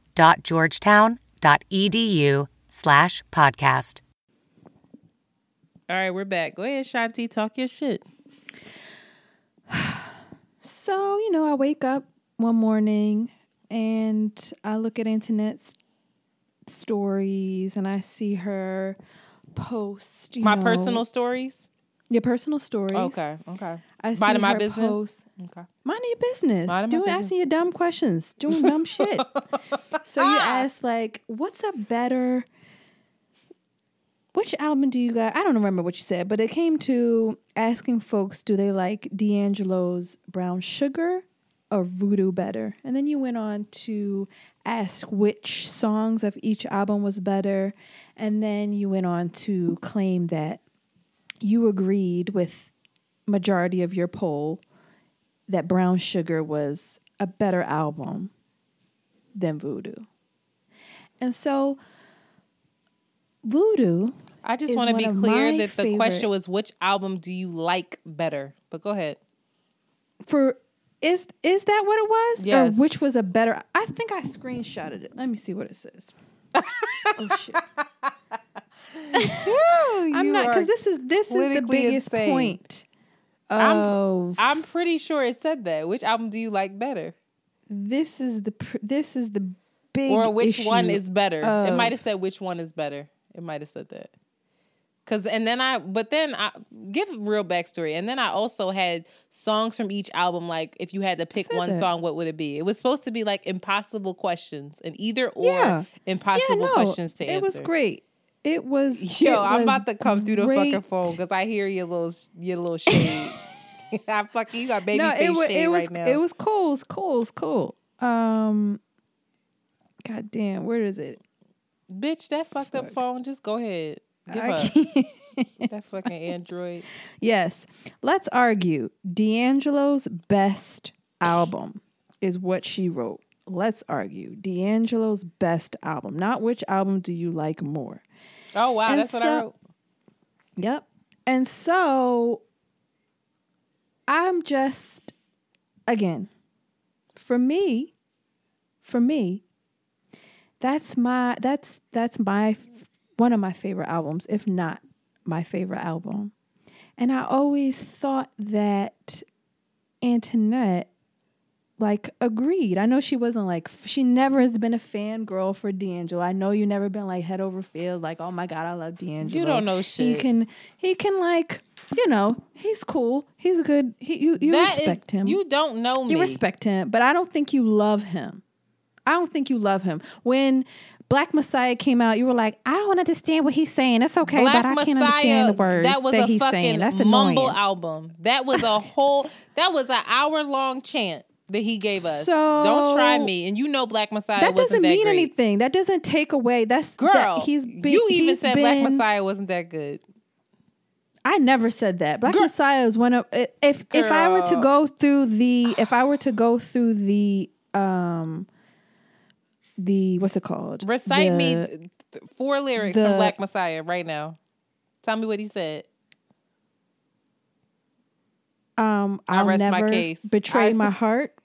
scs.georgetown.edu slash podcast. All right, we're back. Go ahead, Shanti, talk your shit. So, you know, I wake up one morning and I look at internet's stories and I see her post you My know, personal stories. Your personal stories. Okay, okay. I Minding my business. post- Okay. Minding your business. Minding doing business. asking you dumb questions. Doing dumb shit. So you ask like, what's a better which album do you guys I don't remember what you said, but it came to asking folks do they like D'Angelo's Brown Sugar or Voodoo better? And then you went on to ask which songs of each album was better. And then you went on to claim that you agreed with majority of your poll that Brown Sugar was a better album than Voodoo. And so Voodoo I just want to be clear that the question was which album do you like better? But go ahead. for is is that what it was? Yes. Or which was a better I think I screenshotted it. Let me see what it says. oh shit. I'm not because this is this is the biggest insane. point I'm- I'm pretty sure it said that. Which album do you like better? this is the pr- this is the big or which one is better? it might have said which one is better. It might have said that. Cause and then I, but then I give a real backstory. And then I also had songs from each album. Like if you had to pick one that. song, what would it be? It was supposed to be like impossible questions, and either or Yeah. impossible yeah, no, questions to it answer. It was great. It was Yo, it I'm was about to come through the fucking phone because I hear your little your little shade. I fucking you got baby no, face it was shade it was right now. it was cool, it was cool, it was cool. Um, God damn, where is it? Bitch, that fucked up phone. Just go ahead. Give I up can't- that fucking Android. yes, let's argue. D'Angelo's best album is what she wrote. let's argue. D'Angelo's best album. Not which album do you like more. Oh wow, And that's what I wrote. Yep. And so I'm just again, for me, for me, that's my that's that's my one of my favorite albums, if not my favorite album. And I always thought that Antoinette like agreed. I know she wasn't like she never has been a fangirl for D'Angelo. I know you never been like head over field like oh my god I love D'Angelo. You don't know shit. He can he can like you know he's cool. He's a good. He you you That is- respect him. You don't know me. You respect him, but I don't think you love him. I don't think you love him. When Black Messiah came out, you were like, I don't understand what he's saying. It's okay, Black but I can't understand the words that was that a he's fucking saying. That's mumble annoying. album. That was a whole. that was an hour long chant that he gave us. So- don't try me, and you know Black Messiah. that doesn't that mean great. anything. That doesn't take away. That's Girl, that he's been, you even said Black Messiah wasn't that good. I never said that. Black Messiah is one of if if I were to go through the if I were to go through the um the what's it called? Recite me The- th- th- four lyrics the- from Black Messiah right now. Tell me what he said. um I I'll rest my never case. betray I- my heart.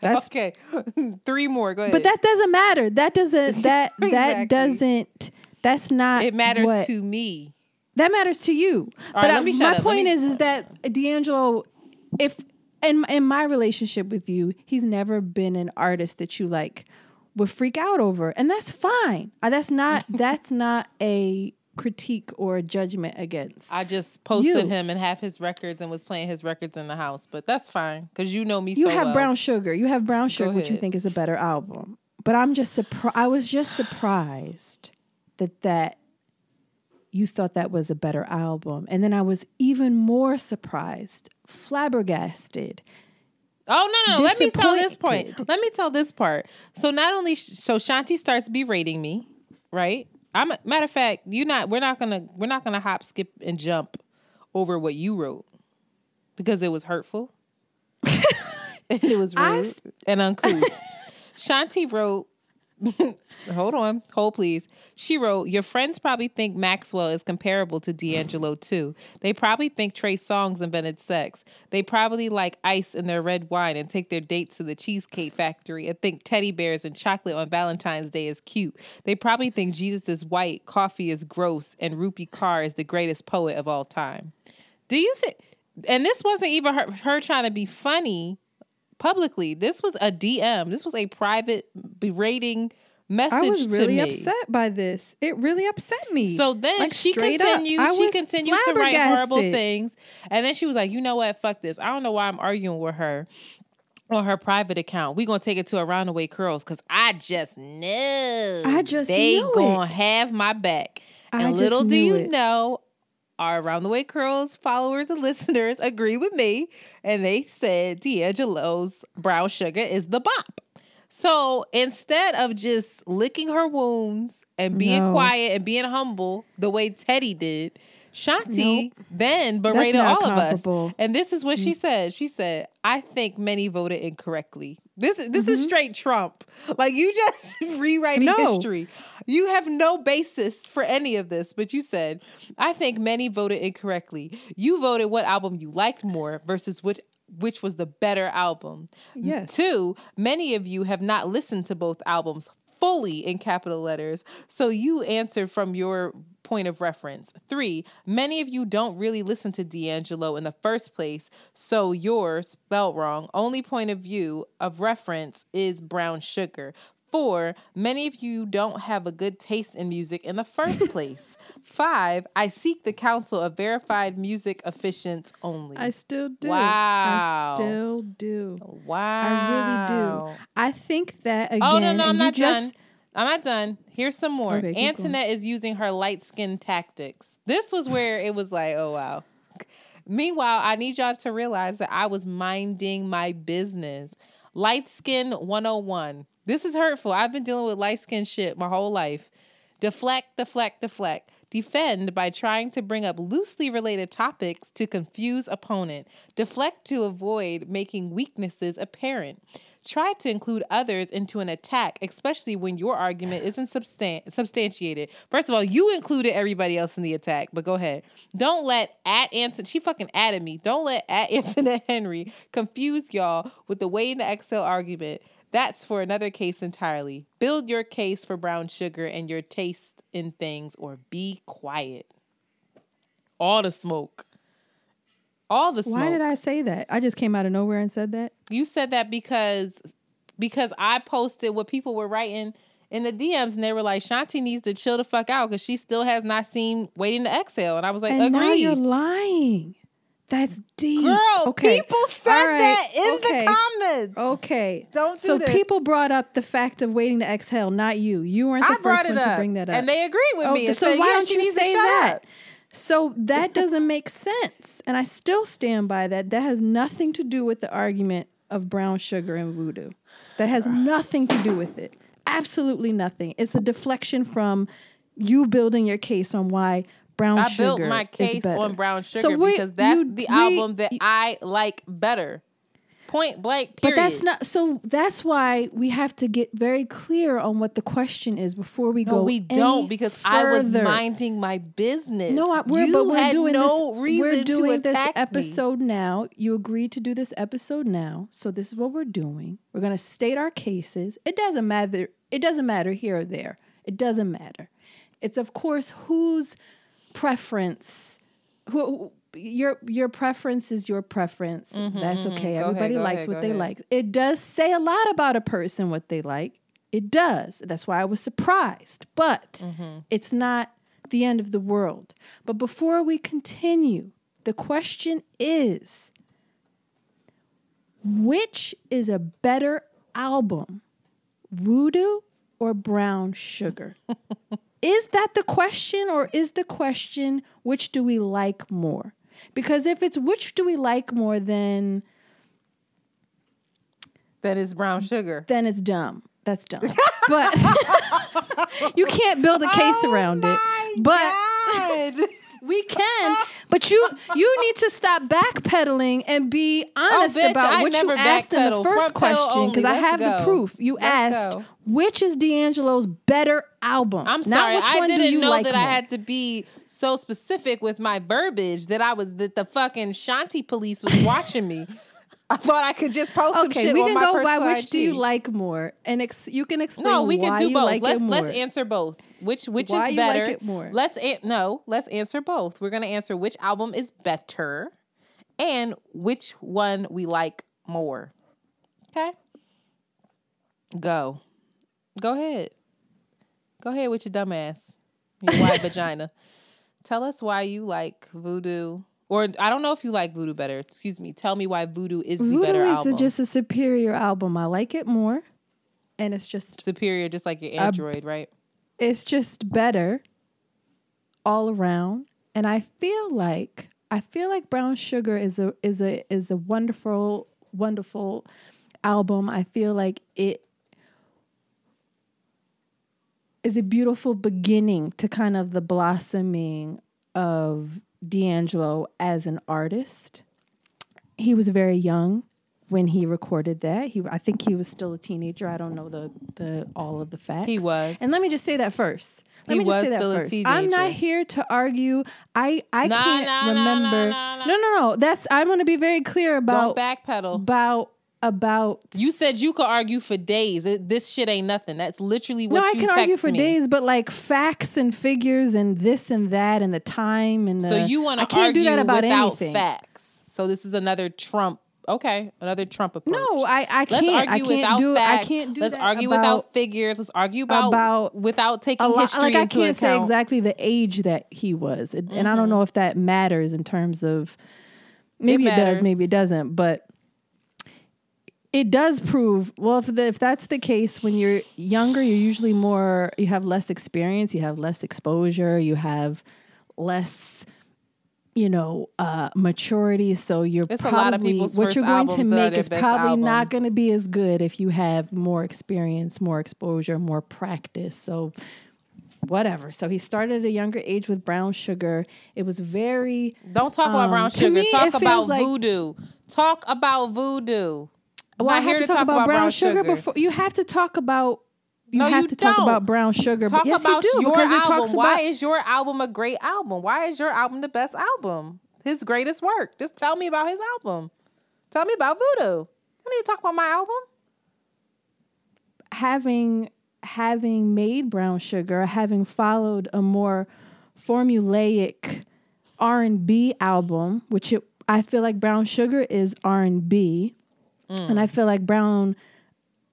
That's okay, three more. Go ahead. but that doesn't matter. That doesn't that Exactly. that doesn't that's not it matters what- to me. that matters to you. All but right, I- let me shut my point me- is is that D'Angelo, if in in my relationship with you, he's never been an artist that you like would freak out over, and that's fine. Uh, That's not that's not a critique or a judgment against. I just posted You. him and have his records and was playing his records in the house, but that's fine because you know me. you so have well. Brown Sugar. You have Brown Sugar, which you think is a better album. But I'm just surprised. I was just surprised that that you thought that was a better album, and then I was even more surprised, flabbergasted. Oh no, no! Let me tell this point. Let me tell this part. So not only so Shanti starts berating me, right? I'm matter of fact, you not. We're not gonna. We're not gonna hop, skip, and jump over what you wrote because it was hurtful. and it was I rude and uncouth. Shanti wrote. hold on, hold please. She wrote, Your friends probably think Maxwell is comparable to D'Angelo too. They probably think Trey Songz invented sex. They probably like ice in their red wine and take their dates to the Cheesecake Factory and think teddy bears and chocolate on Valentine's Day is cute. They probably think Jesus is white, coffee is gross, and Rupi Kaur is the greatest poet of all time. Do you see? And this wasn't even her, her trying to be funny publicly. This was a DM. This was a private berating message I was really upset by this. It really upset me. So then Like, she straight up, continued. She continued to write horrible things, and then she was like, "You know what? Fuck this. I don't know why I'm arguing with her." On her private account, we gonna take it to a the way curls because I just know I just they gonna it. have my back. I And little do you it. know, our around the way curls followers and listeners agree with me, and they said D'Angelo's brown sugar is the bop. So instead of just licking her wounds and being No. quiet and being humble the way Teddy did, Shanti then berated all of us. And this is what she said. She said, "I think many voted incorrectly." This is this Mm-hmm. is straight Trump. Like you just rewriting No. history. You have no basis for any of this, but you said, "I think many voted incorrectly." You voted what album you liked more versus which which was the better album. Yes. Two, many of you have not listened to both albums fully in capital letters, so you answered from your point of reference. Three, many of you don't really listen to D'Angelo in the first place, so your spelled wrong only point of view of reference is brown sugar. Four, many of you don't have a good taste in music in the first place. Five, I seek the counsel of verified music aficionados only. I still do. Wow. I still do. wow. I really do. I think that again. Oh no, no, I'm not just, done. I'm not done. Here's some more. Okay, keep going. Antoinette is using her light skin tactics. This was where it was like, oh wow. Meanwhile, I need y'all to realize that I was minding my business. Light skin 101. This is hurtful. I've been dealing with light skin shit my whole life. Deflect, deflect, deflect. Defend by trying to bring up loosely related topics to confuse opponent. Deflect to avoid making weaknesses apparent. Try to include others into an attack, especially when your argument isn't substan- substantiated. First of all, you included everybody else in the attack, but go ahead. Don't let at Anson, she fucking added me. Don't let at Antoinette Henry confuse y'all with the Waiting to Exhale argument. That's for another case entirely. Build your case for brown sugar and your taste in things, or be quiet. All the smoke. All the smoke. Why did I say that? I just came out of nowhere and said that. You said that because because I posted what people were writing in the DMs and they were like, Shanti needs to chill the fuck out because she still has not seen waiting to exhale. And I was like, and now you're lying. That's deep. Girl, okay. people said right. that in Okay. the comments. Okay. Don't do so this. people brought up the fact of waiting to exhale, not you. You weren't the I first one to bring that up. And they agreed with Oh, me. So said, why yeah, don't you say that? up. So that doesn't make sense. And I still stand by that. That has nothing to do with the argument of brown sugar and voodoo. That has nothing to do with it. Absolutely nothing. It's a deflection from you building your case on why brown I sugar I built my case on Brown So Sugar we- because that's you- the we- album that I like better. Point blank, But that's not so. That's why we have to get very clear on what the question is before we No, go. we don't because I was further. minding my business. No, I, we're, you but we're had doing no this. reason we're doing this attack me. episode now. You agreed to do this episode now, so this is what we're doing. We're going to state our cases. It doesn't matter. It doesn't matter here or there. It doesn't matter. It's of course whose preference. Who- your your preference is your preference. That's okay. Mm-hmm, ahead, Everybody go likes ahead, what they ahead. like. It does say a lot about a person what they like. It does. That's why I was surprised. But Mm-hmm. it's not the end of the world. But before we continue, the question is which is a better album, Voodoo or Brown Sugar? is that the question, or is the question which do we like more? Because if it's which do we like more, then That is brown sugar. then it's dumb. That's dumb. But you can't build a case oh around it. But Oh. We can. But you you need to stop backpedaling and be oh, honest bitch, about I what you asked in the first Front question because I have Let's the proof. You Let's asked go. which is D'Angelo's better album. I'm sorry. I didn't know like that I had to be so specific with my verbiage that I was that the fucking Shanti police was watching me. I thought I could just post some Okay, shit we on can my go by personal which do you like more, and ex- you can explain. No, we why can do both. Like let's let's answer both. Which which Why is you like better? it more? Let's an- no. Let's answer both. We're gonna answer which album is better, and which one we like more. Okay. Go, go ahead. Go ahead with your dumb ass, your wide vagina. Tell us why you like Voodoo, or I don't know if you like Voodoo better. Excuse me. Tell me why Voodoo is the Voodoo better is album. just a superior album. I like it more, and it's just superior, just like your Android, right? it's just better all around and i feel like i feel like brown sugar is a is a is a wonderful wonderful album i feel like it is a beautiful beginning to kind of the blossoming of D'Angelo as an artist. He was very young when he recorded that. He I think he was still a teenager. I don't know the the all of the facts. He was. And let me just say that first. Let He me just was say that still a first. I'm not here to argue. I I Nah, can't nah, remember. nah. No, no, no. That's I'm going to be very clear about Don't backpedal. about about You said you could argue for days. This shit ain't nothing. That's literally what no, I can argue for me. days, but like facts and figures and this and that and the time and the So you want to I can't argue do that about without anything. facts. So this is another Trump. Okay, another Trump approach. No, I I Let's can't. argue I can't without do. facts. I can't do Let's argue about without figures. Let's argue about, about without taking lot. history Like I can't say exactly the age that he was, and I Mm-hmm. don't know if that matters in terms of. Maybe it, does, maybe it doesn't, but it does prove well if the, if that's the case when you're younger you're usually more you have less experience you have less exposure you have less you know uh maturity so you're It's a probably lot of people's what you're going to albums make is probably not going to be as good if you have more experience more exposure more practice so whatever so he started at a younger age with brown sugar it was very Don't talk about Um, brown sugar. me, Talk about like- voodoo. Talk about voodoo. Well, I have to talk talk about, about brown, brown sugar, sugar. before you have to talk about. You No, have you to don't. talk about brown sugar. Talk yes, about you do your because it album. talks Why about. is your album a great album? Why is your album the best album? His greatest work. Just tell me about his album. Tell me about Voodoo. I need to talk about my album. having having made brown sugar having followed a more formulaic r&b album which it, i feel like brown sugar is r&b and i feel like brown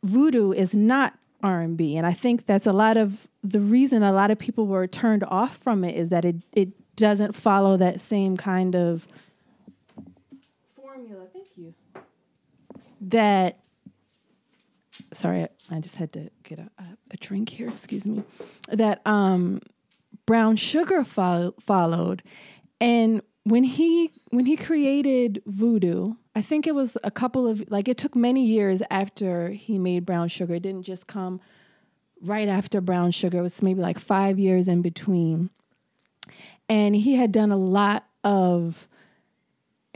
voodoo is not r&b and i think that's a lot of the reason a lot of people were turned off from it is that it, it doesn't follow that same kind of formula thank you that sorry, I- just had to get a, a, drink here. Excuse me. That um, Brown Sugar fol- followed, and when he when he created Voodoo, I think it was a couple of like it took many years after he made Brown Sugar. It didn't just come right after Brown Sugar. It was maybe like five years in between, and he had done a lot of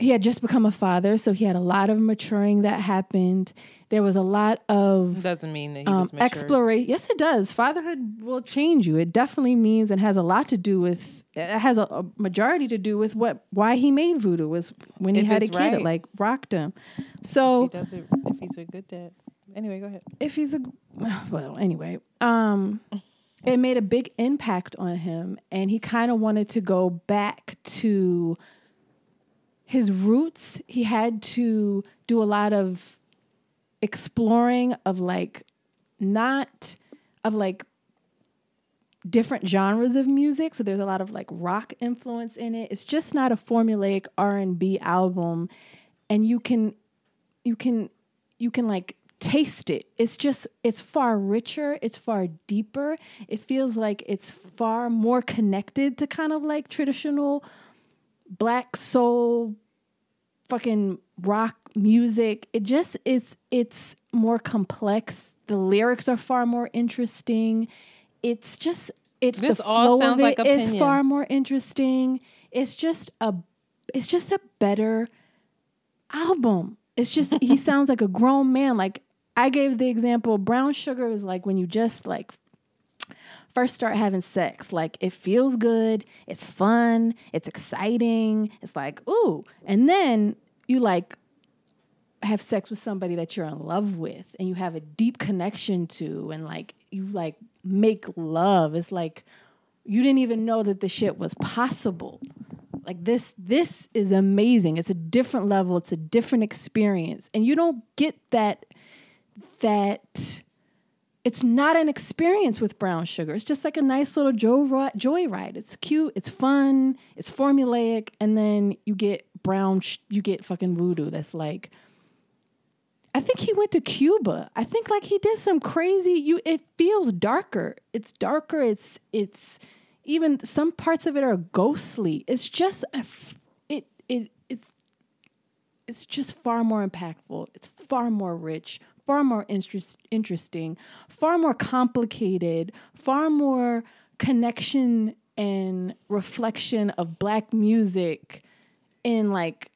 he had just become a father, so he had a lot of maturing that happened. There was a lot of Doesn't mean that he um, was mature. exploration. Yes, it does. Fatherhood will change you. It definitely means and has a lot to do with. It has a, a majority to do with what why he made voodoo was when he If had a kid. It like rocked him. he So does it if he's a good dad. Anyway, go ahead. if he's a well, anyway, um, it made a big impact on him, and he kind of wanted to go back to his roots. He had to do a lot of exploring of like not of like different genres of music. So there's a lot of like rock influence in it. It's just not a formulaic r&b album. And you can you can you can like taste it. It's just it's far richer. It's far deeper. It feels like it's far more connected to kind of like traditional black soul fucking rock music. It just is it's more complex. The lyrics are far more interesting. It's just it This the all flow sounds of like it is opinion. far more interesting. It's just a it's just a better album. It's just he sounds like a grown man. Like i gave the example brown sugar is like when you just like first start having sex. Like it feels good, it's fun, it's exciting. It's like, ooh. And then you like have sex with somebody that you're in love with and you have a deep connection to and like you like make love. It's like you didn't even know that the shit was possible. Like this this is amazing. It's a different level, it's a different experience. And you don't get that that it's not an experience with brown sugar. It's just like a nice little joy joyride. It's cute, it's fun, it's formulaic, and then you get brown, sh- you get fucking voodoo. That's like, I think he went to Cuba. I think like he did some crazy. You, it feels darker. It's darker. It's it's even some parts of it are ghostly. It's just a it it it's it's just far more impactful. It's far more rich, far more interest, interesting, far more complicated, far more connection and reflection of black music in like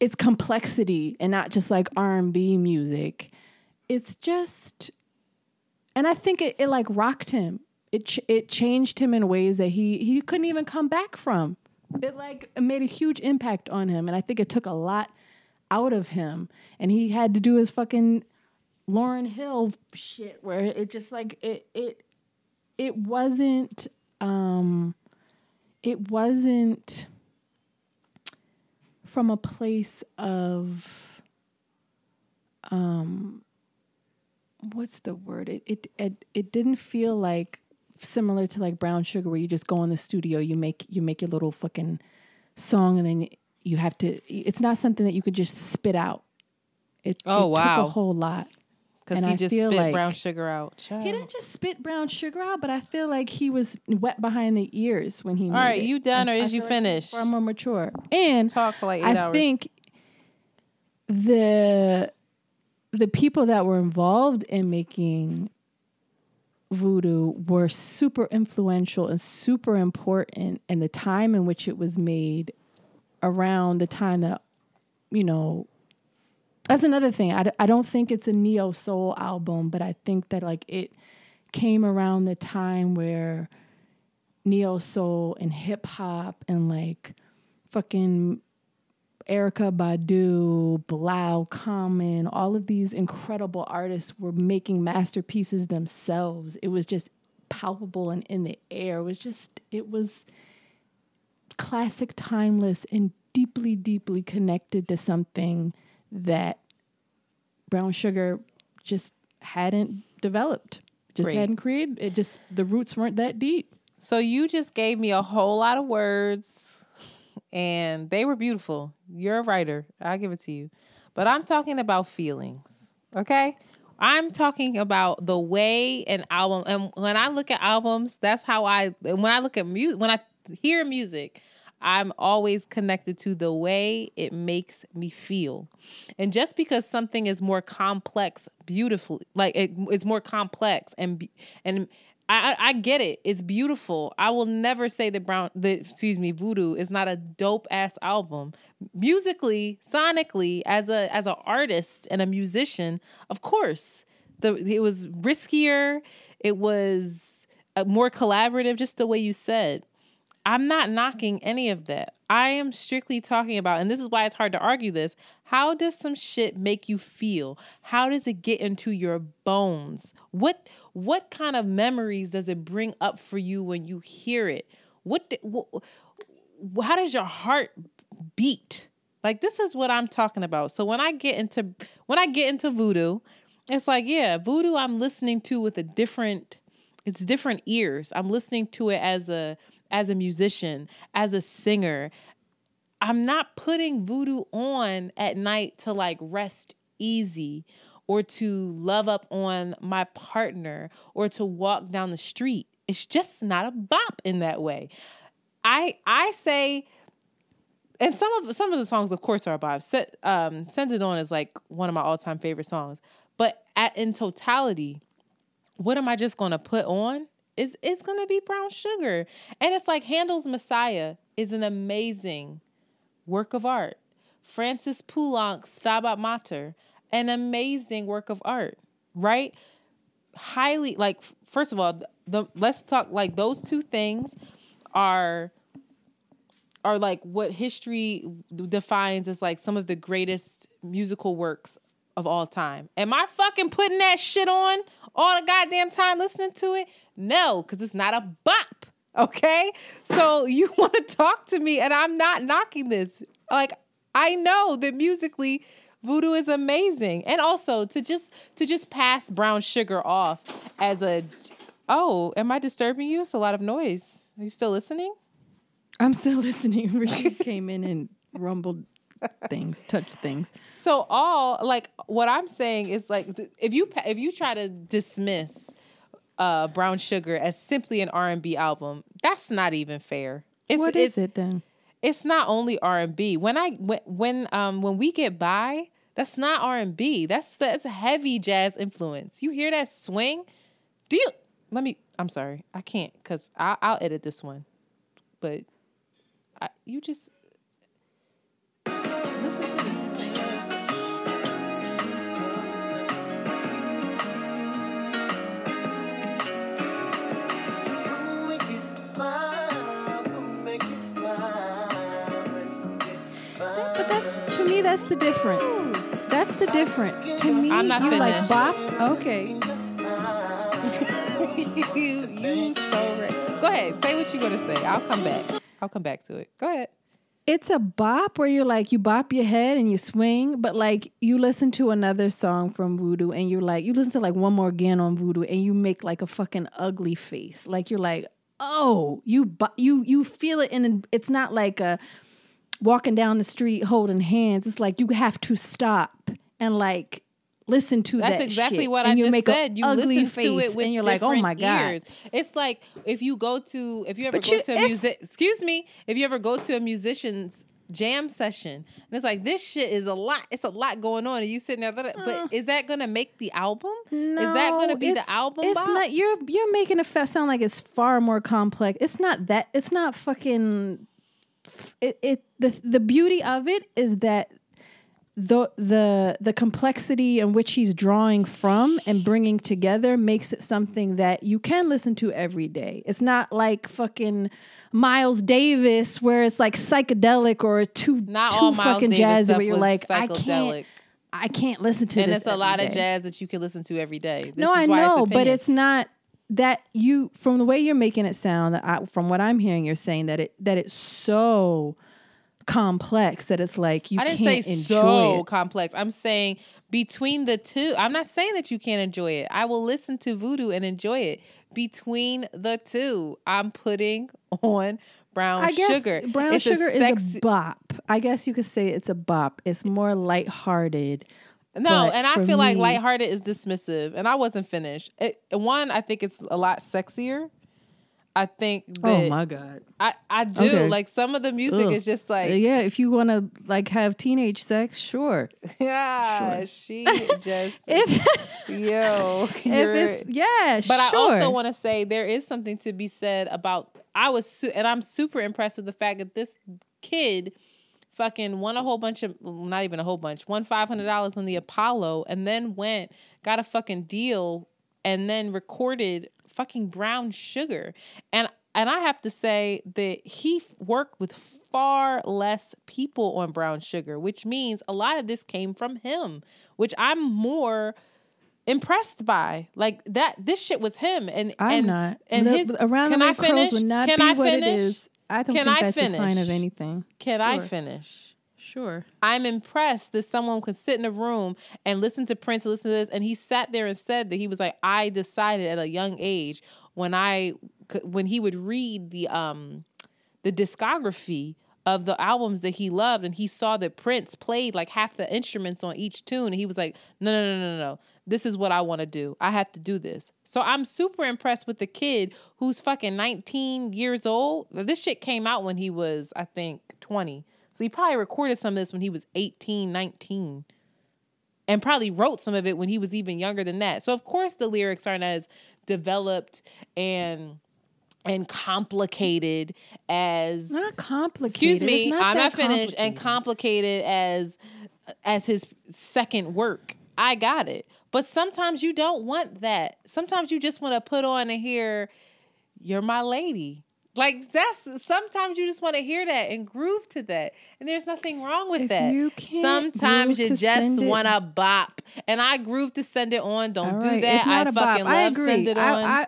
its complexity and not just like R&B music. It's just and I think it, it like rocked him. It ch- it changed him in ways that he he couldn't even come back from. It like made a huge impact on him, and I think it took a lot out of him. And he had to do his fucking Lauryn Hill shit, where it just like it it it wasn't um it wasn't from a place of um what's the word it it it, it didn't feel like similar to like brown sugar where you just go in the studio you make you make your little fucking song and then you have to it's not something that you could just spit out it, Oh, it took a whole lot Because he I just spit like- brown sugar out. Child. he didn't just spit brown sugar out, but I feel like he was wet behind the ears when he. All right, it. you done I- or I is you feel like finished? Far more mature, and Talk for like eight I hours. think the the people that were involved in making voodoo were super influential and super important and the time in which it was made around the time that you know That's another thing. I, I don't think it's a neo soul album, but I think that like it came around the time where neo soul and hip hop and like fucking Erykah Badu, Bilal, Common, all of these incredible artists were making masterpieces themselves. It was just palpable and in the air. It was just, it was classic, timeless, and deeply, deeply connected to something that brown sugar just hadn't developed, just Great. hadn't created. It just, the roots weren't that deep. So you just gave me a whole lot of words and they were beautiful. You're a writer. I'll give it to you. But I'm talking about feelings. Okay? I'm talking about the way an album and when I look at albums, that's how I when I look at music when I hear music, I'm always connected to the way it makes me feel. And just because something is more complex, beautifully, like it, it's more complex and and I, I get it. It's beautiful. I will never say that Brown, the excuse me, Voodoo is not a dope ass album. Musically, sonically, as a as an artist and a musician, of course, the it was riskier. It was uh, more collaborative, just the way you said. I'm not knocking any of that. I am strictly talking about, and this is why it's hard to argue this. How does some shit make you feel? How does it get into your bones? What what kind of memories does it bring up for you when you hear it? What, di- wh- wh- how does your heart beat? Like this is what I'm talking about. So when I get into when I get into voodoo, it's like, yeah, voodoo I'm listening to with a different it's different ears. I'm listening to it as a as a musician, as a singer. I'm not putting voodoo on at night to like rest easy or to love up on my partner or to walk down the street. It's just not a bop in that way. I I say and some of some of the songs of course are a bop. Set, um, Send It On is like one of my all-time favorite songs. But at in totality, what am I just going to put on? Is it's going to be brown sugar. And it's like Handel's Messiah is an amazing work of art. Francis Poulenc's Stabat Mater, an amazing work of art, right? Highly like first of all, the, the let's talk like those two things are are like what history defines as like some of the greatest musical works of all time. Am I fucking putting that shit on all the goddamn time listening to it? No, because it's not a bop. Okay. So you want to talk to me, and I'm not knocking this. Like, I know that musically, voodoo is amazing. And also to just to just pass brown sugar off as a oh, am I disturbing you? It's a lot of noise. Are you still listening? I'm still listening. Rashid came in and rumbled things, touched things. So all like what I'm saying is like if you if you try to dismiss uh Brown Sugar as simply an R&B album, that's not even fair. It's, What it's, is it then? It's not only R&B. When I when when um when we get by, that's not R&B. That's that's a heavy jazz influence. You hear that swing? Do you Let me I'm sorry. I can't cuz I I'll edit this one. But I, you just me. That's the difference. That's the difference. To me, I'm not you like bop. Okay. you, you so right. Go ahead. Say what you're gonna say. I'll come back. I'll come back to it. Go ahead. It's a bop where you're like you bop your head and you swing, but like you listen to another song from Voodoo and you're like you listen to like one more again on Voodoo and you make like a fucking ugly face. Like you're like, oh, you bo- you you feel it and it's not like a walking down the street holding hands. It's like you have to stop and like listen to that. That's that. exactly shit. what and I you just make said. You ugly listen to it with and you're like, oh my god. ears. It's like if you go to if you ever But go you- to a music. Excuse me. If you ever go to a musician's jam session and it's like this shit is a lot. It's a lot going on, and you sitting there. But mm. is that gonna make the album? is that gonna No, be the album? It's bop? not. You're you're making it sound like it's far more complex. It's not that. It's not fucking. It, it the the beauty of it is that the the the complexity in which he's drawing from and bringing together makes it something that you can listen to every day. It's not like fucking Miles Davis where it's like psychedelic or too Not too all Miles fucking Davis jazzy where you're like I can't I can't listen to and this. it's a lot of jazz that you can listen to every day. This no, I know, but it's not that you from the way you're making it sound. That I, from what I'm hearing, you're saying that it that it's so complex that it's like you I didn't can't say enjoy so it. complex. I'm saying between the two. I'm not saying that you can't enjoy it. I will listen to voodoo and enjoy it. Between the two, I'm putting on brown I guess sugar. brown It's sugar is sexy- a bop. I guess you could say it's a bop. It's more lighthearted. No, But and I feel like me- lighthearted is dismissive, and I wasn't finished. It, one, I think it's a lot sexier. I think oh that oh my god. I, I do Okay. like some of the music Ugh. is just uh, like yeah, if you want to like have teenage sex, sure. yeah, she just If yo. if it's yeah, But I also want to say there is something to be said about I was su- and I'm super impressed with the fact that this kid fucking won a whole bunch of not even a whole bunch won five hundred dollars on the Apollo and then went got a fucking deal and then recorded fucking Brown Sugar and and I have to say that he worked with far less people on Brown Sugar, which means a lot of this came from him, which I'm more impressed by. Like that, this shit was him, and I'm and, not. And The- his around can the I finish? would not can be I what finish? it is. I don't Can think I that's a sign of finish? anything. Can I finish? Sure. I'm impressed that someone could sit in a room and listen to Prince, listen to this, and he sat there and said that he was like, I decided at a young age when I when he would read the um the discography of the albums that he loved, and he saw that Prince played like half the instruments on each tune, and he was like, No, no, no, no, no. This is what I want to do. I have to do this. So I'm super impressed with the kid who's fucking 19 years old. This shit came out when he was, I think, 20. So he probably recorded some of this when he was 18, 19. And probably wrote some of it when he was even younger than that. So of course the lyrics aren't as developed and and complicated as Not complicated. excuse me, It's not I'm not finished and complicated. complicated as as his second work. I got it. But sometimes you don't want that. Sometimes you just want to put on and hear you're my lady. Like that's sometimes you just want to hear that and groove to that. And there's nothing wrong with If that. you can't Sometimes you just want to bop. And I groove to send it on. Don't All do that. I a bop. fucking love I agree. send it on. I, I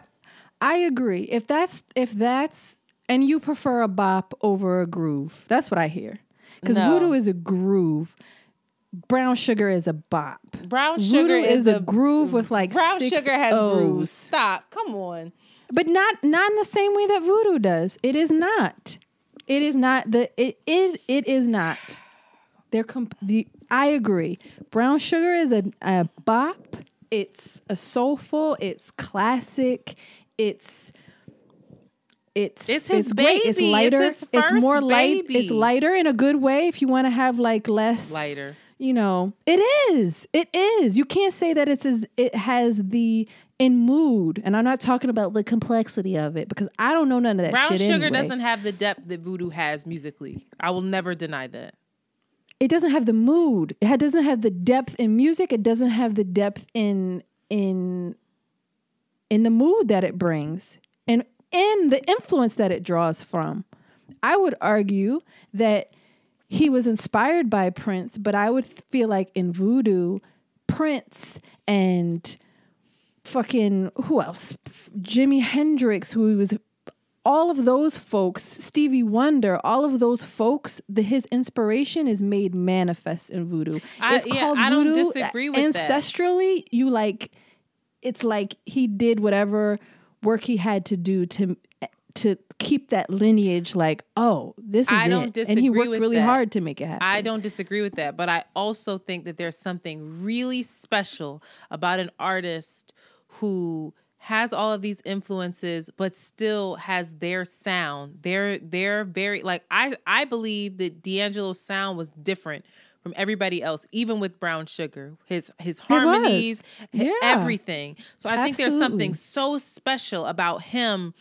I agree. If that's if that's and you prefer a bop over a groove. That's what I hear. Because No. voodoo is a groove. Brown sugar is a bop. brown Voodoo sugar is, a, groove with like brown sugar has O's. grooves. Stop. Come on. but not not in the same way that voodoo does. It is not. It is not the. It is. It is not. They're comp- the. I agree. Brown sugar is a, a bop. It's a soulful. It's classic. It's. It's It's his great. It's baby. It's lighter. his first more light. baby. It's lighter in a good way. If you want to have like less Lighter. You know, it is. It is. You can't say that it's as it has the in mood. And I'm not talking about the complexity of it because I don't know none of that Brown sugar anyway. doesn't have the depth that voodoo has musically. I will never deny that. It doesn't have the mood. It doesn't have the depth in music. It doesn't have the depth in in in the mood that it brings and in the influence that it draws from. I would argue that he was inspired by Prince, but I would feel like in voodoo, Prince and fucking who else? Jimi Hendrix, who was all of those folks, Stevie Wonder, all of those folks, the, his inspiration is made manifest in voodoo. I- it's yeah, called I don't voodoo. Uh, disagree with that. Ancestrally, you like it's like he did whatever work he had to do to to keep that lineage like, oh, this is I don't it. and disagree he worked with really that. hard to make it happen. I don't disagree with that, but I also think that there's something really special about an artist who has all of these influences but still has their sound. They're they're very like I I believe that D'Angelo's sound was different from everybody else, even with Brown Sugar. His his harmonies, Yeah. everything. So I think there's something so special about him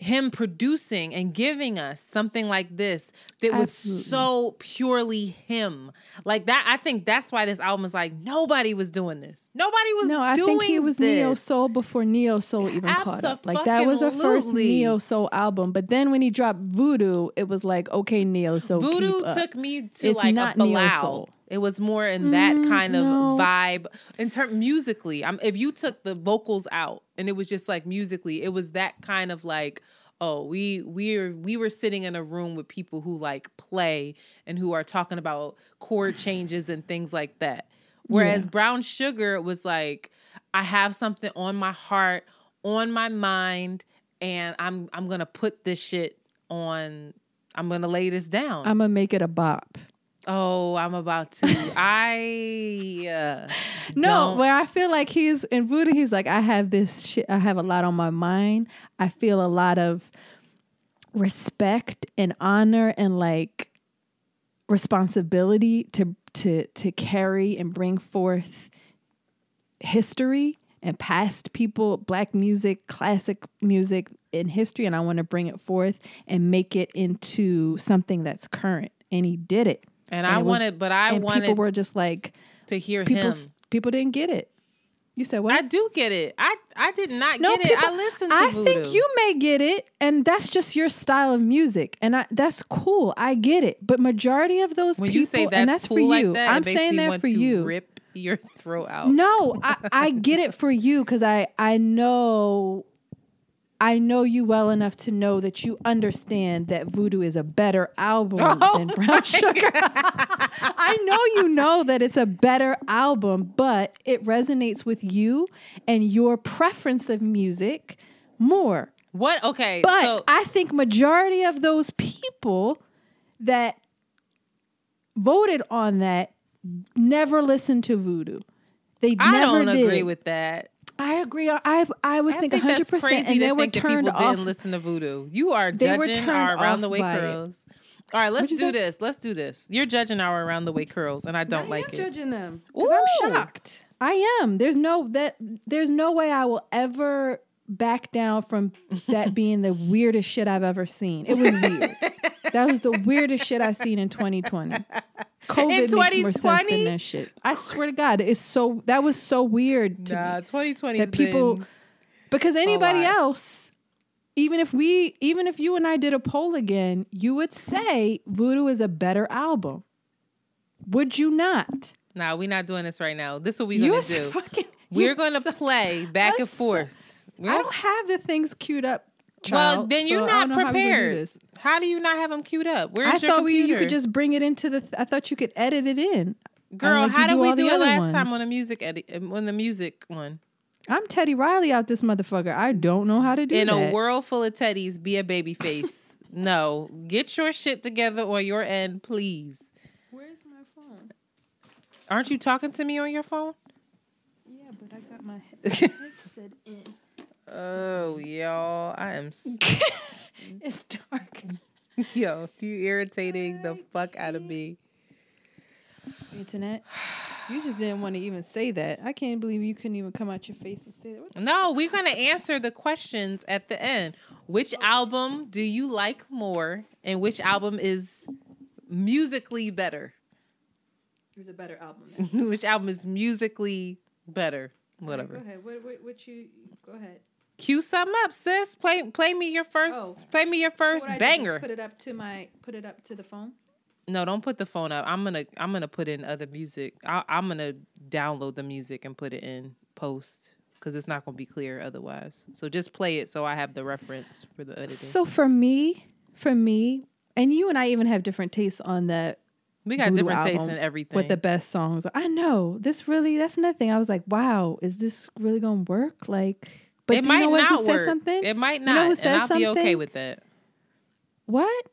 him producing and giving us something like this that was Absolutely. so purely him. Like that, I think that's why this album is like nobody was doing this. Nobody was No, I doing think he was this. neo soul before neo soul even caught up. Like that was a first neo soul album. But then when he dropped Voodoo, it was like okay, neo soul. Voodoo took me to It's like not a Bilal. neo-soul. It was more in that Mm, kind of no. vibe in term musically. I'm if you took the vocals out and it was just like musically, it was that kind of like oh we we're we were sitting in a room with people who like play and who are talking about chord changes and things like that. Whereas Brown Sugar was like I have something on my heart, on my mind, and I'm I'm gonna put this shit on. I'm gonna lay this down. I'm gonna make it a bop. Oh, I'm about to. I uh, No, don't- where I feel like he's in Voodoo, he's like, I have this shit, I have a lot on my mind. I feel a lot of respect and honor and like responsibility to to to carry and bring forth history and past people, black music, classic music in history, and I want to bring it forth and make it into something that's current. And he did it. And I it was- wanted, but I and wanted people were just like to hear people him. people didn't get it. You said what? I do get it. I I did not no, get it. I listened to I Voodoo. think you may get it, and that's just your style of music, and I, that's cool. I get it, but majority of those when people, you say that's, and that's cool for like you. that, I'm saying that for you. Rip your throat out. No, I, I get it for you because I I know I know you well enough to know that you understand that Voodoo is a better album Oh than Brown Sugar. I know you know that it's a better album, but it resonates with you and your preference of music more. What? Okay, But so I think majority of those people that voted on that never listened to Voodoo. They I don't did. agree with that. I agree. I I would I think think hundred that's percent, crazy and they to were think turned people off. didn't listen to Voodoo. You are They judging our around the way by it. curls. All right, let's do say? this. Let's do this. You're judging our around the way curls, and I don't I like it. judging them because I'm shocked. I am. There's no that. There's no way I will ever back down from that being the weirdest shit I've ever seen. It was weird. that was the weirdest shit I've seen in 2020. COVID makes more sense than that shit. I swear to God, it's so that was so weird to me. Nah, 2020 that people because anybody else even if we even if you and I did a poll again you would say Voodoo is a better album would you not Nah, we're not doing this right now. This is what we're gonna was do. fucking- we're gonna so- play back and forth. so- forth. We I don't- don't have the things queued up well, then you're so not don't how we gonna prepared. How do you not have them queued up? Where's I your thought we, you could just bring it into the th- I thought you could edit it in Girl, like how did do we all the do it other last time ones. on the music edit um, on the music one? I'm Teddy Riley out this motherfucker I don't know how to do In that In a world full of teddies, be a Babyface. no, get your shit together on your end, please. Where's my phone Aren't you talking to me on your phone? Yeah but I got my headset in Oh, y'all, I am. s- It's dark Yo, you irritating the fuck out of me. Internet. You just didn't want to even say that. I can't believe you couldn't even come out your face and say that. No, we're gonna answer the questions at the end. Which oh. album do you like more, and which album is musically better? Was a better album. Which album is musically better? Whatever. Go ahead. What, what, what you? Go ahead. Cue something up, sis. Play play me your first Oh. play me your So first what I do, banger. Put it up to my. Put it up to the phone. No, don't put the phone up. I'm gonna I'm gonna put in other music. I, I'm gonna download the music and put it in post because it's not gonna be clear otherwise. So just play it so I have the reference for the editing. So for me, for me, and you and I even have different tastes on that. we got Voodoo different tastes in everything. What the best songs? I know this really. That's another thing. I was like, wow, is this really gonna work? Like, but it do you might know not work. something? It might You not, know who and I'll be okay with that. what?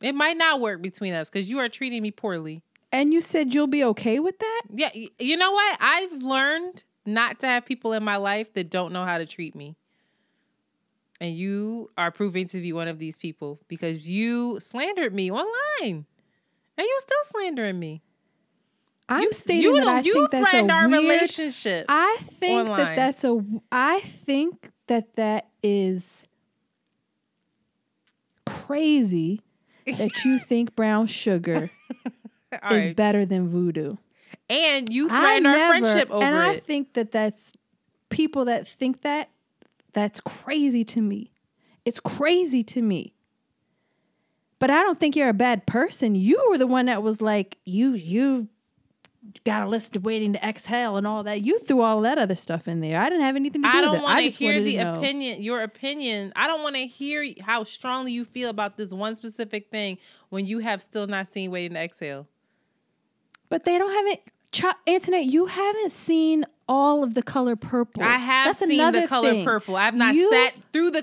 It might not work between us because you are treating me poorly. And you said you'll be okay with that? Yeah, you know what? I've learned not to have people in my life that don't know how to treat me. And you are proving to be one of these people because you slandered me online. And you're still slandering me. I'm you, stating you, that I you think that's a our weird. relationship. I think online. that that's a. I think that that is crazy that you think brown sugar is right. better than voodoo. and you threatened our never, friendship over and I think that that's people that think that that's crazy to me. It's crazy to me. But I don't think you're a bad person. You were the one that was like, you you gotta listen to waiting to exhale and all that. You threw all that other stuff in there. I didn't have anything to do I don't it. want I to just hear the know. opinion, your opinion. I don't want to hear how strongly you feel about this one specific thing when you have still not seen Waiting to Exhale. But they don't have it. Ch- Antoinette, you haven't seen all of the color purple. I have That's seen another the color thing. purple. I've not You- sat through the.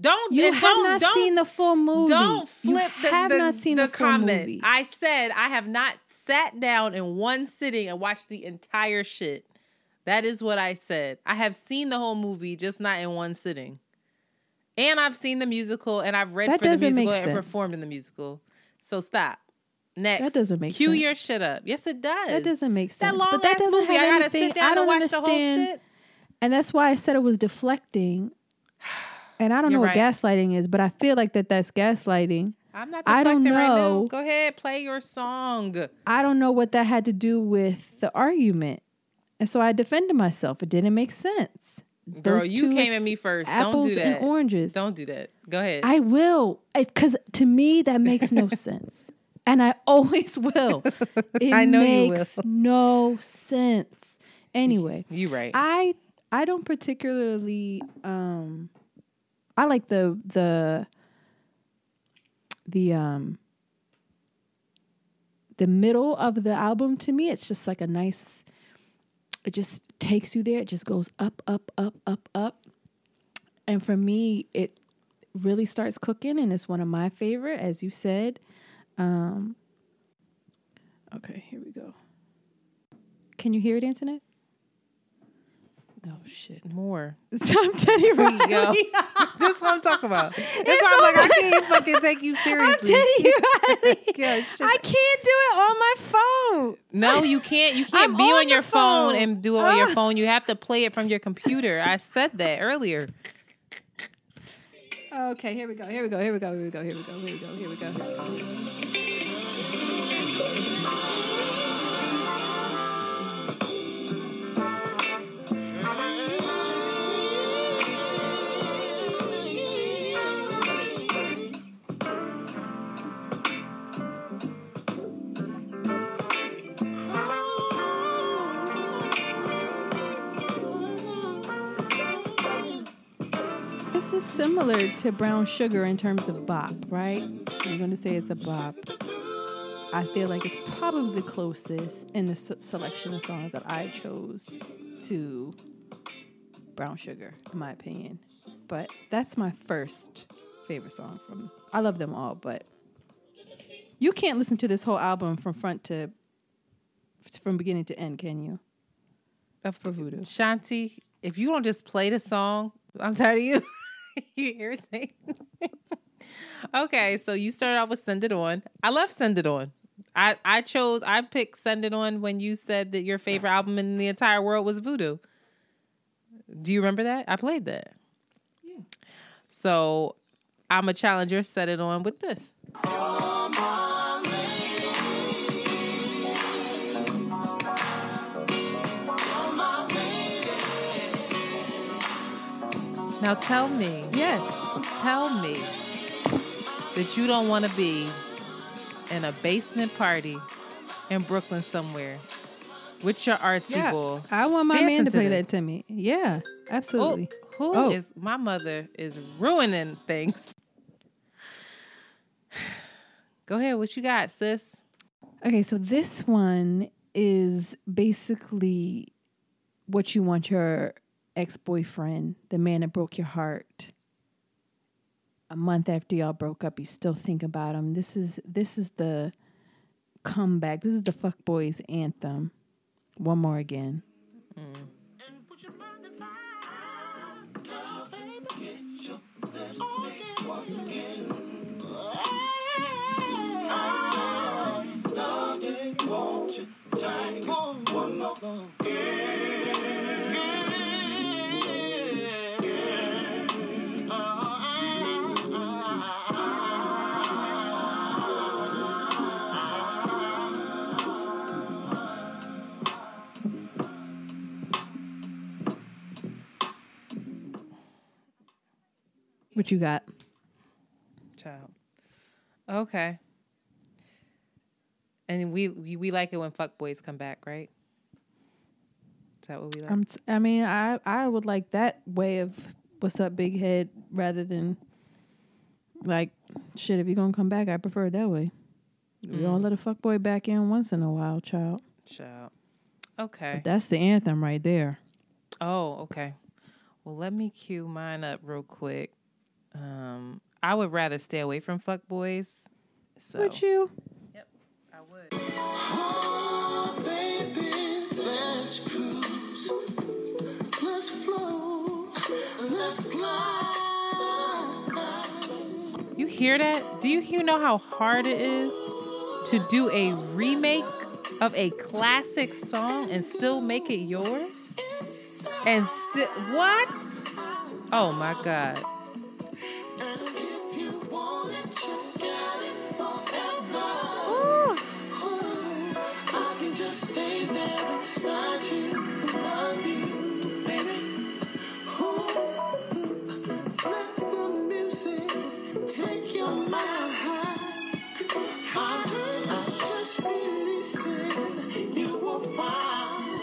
Don't You have don't not don't seen the full movie. don't You flip the, have the, not seen the, the, full comment. movie. I said I have not sat down in one sitting and watched the entire shit. That is what I said. I have seen the whole movie, just not in one sitting. And I've seen the musical, and I've read That for the musical and performed in the musical. So stop. Next. That doesn't make Cue sense. your shit up. Yes, it does. that doesn't make sense. That long but that ass movie. I gotta anything. sit down I and don't watch the whole understand. shit. And that's why I said it was deflecting. And I don't You're know right. what gaslighting is, but I feel like that that's gaslighting. I'm not I don't deflecting right now. know. Go ahead, play your song. I don't know what that had to do with the argument. And so I defended myself. It didn't make sense. Girl, Those you came at me first. Don't Apples do that. and oranges. Don't do that. Go ahead. I will, because to me that makes no sense, and I always will. It I know you makes no sense. Anyway, you're right. I I don't particularly um I like the the the um the middle of the album to me it's just like a nice it just takes you there. It just goes up up up up up. And for me it really starts cooking and it's one of my favorite as you said. Um okay here we go. Can you hear it internet oh shit More. i'm teddy go. Riley. this is what I'm talking about. That's why I'm like, I can't fucking take you I'm seriously. Teddy Riley. Yeah, shit. I can't do it on my phone. No, you can't. You can't I'm be on on your phone. phone. and do it on your Ah. phone. You have to play it from your computer. I said that earlier. Okay, here we go. Here we go. Here we go. Here we go. Here we go. Here we go. Here we go. This is similar to brown sugar in terms of bop, right? You're going to say it's a bop. I feel like it's probably the closest in the s- selection of songs that I chose to brown sugar, in my opinion. But that's my first favorite song from. I love them all, but you can't listen to this whole album from front to from beginning to end, can you? Of For voodoo. Shanti, if you don't just play the song, I'm tired of you. you irritate. okay, so you started off with Send It On. I love Send It On. I, I chose, I picked Send It On when you said that your favorite album in the entire world was Voodoo. Do you remember that? I played that. Yeah. So I'm a challenger, set it on with this. Now tell me, Yes. tell me that you don't want to be in a basement party in Brooklyn somewhere with your artsy Yeah. ball. I want my man to play this. that to me. Yeah, absolutely. Oh, who oh. is Oh. my mother is ruining things. Go ahead, what you got, sis? Okay, so this one is basically what you want your ex boyfriend, the man that broke your heart. A month after y'all broke up, you still think about him. This is this is the comeback. This is the fuck boys anthem. One more again. Mm. Oh, What you got? Child. Okay. And we, we we like it when fuck boys come back, right? Is that what we like? I'm t- I mean, I I would like that way of what's up, big head, rather than like shit. If you're gonna come back, I prefer it that way. We mm. all let a fuck boy back in once in a while, child. Child. Okay. But that's the anthem right there. Oh, okay. Well, let me cue mine up real quick. Um, I would rather stay away from fuck boys. So Would you? Yep, I would. You hear that? Do you you know how hard it is to do a remake of a classic song and still make it yours? And still what? Oh my god.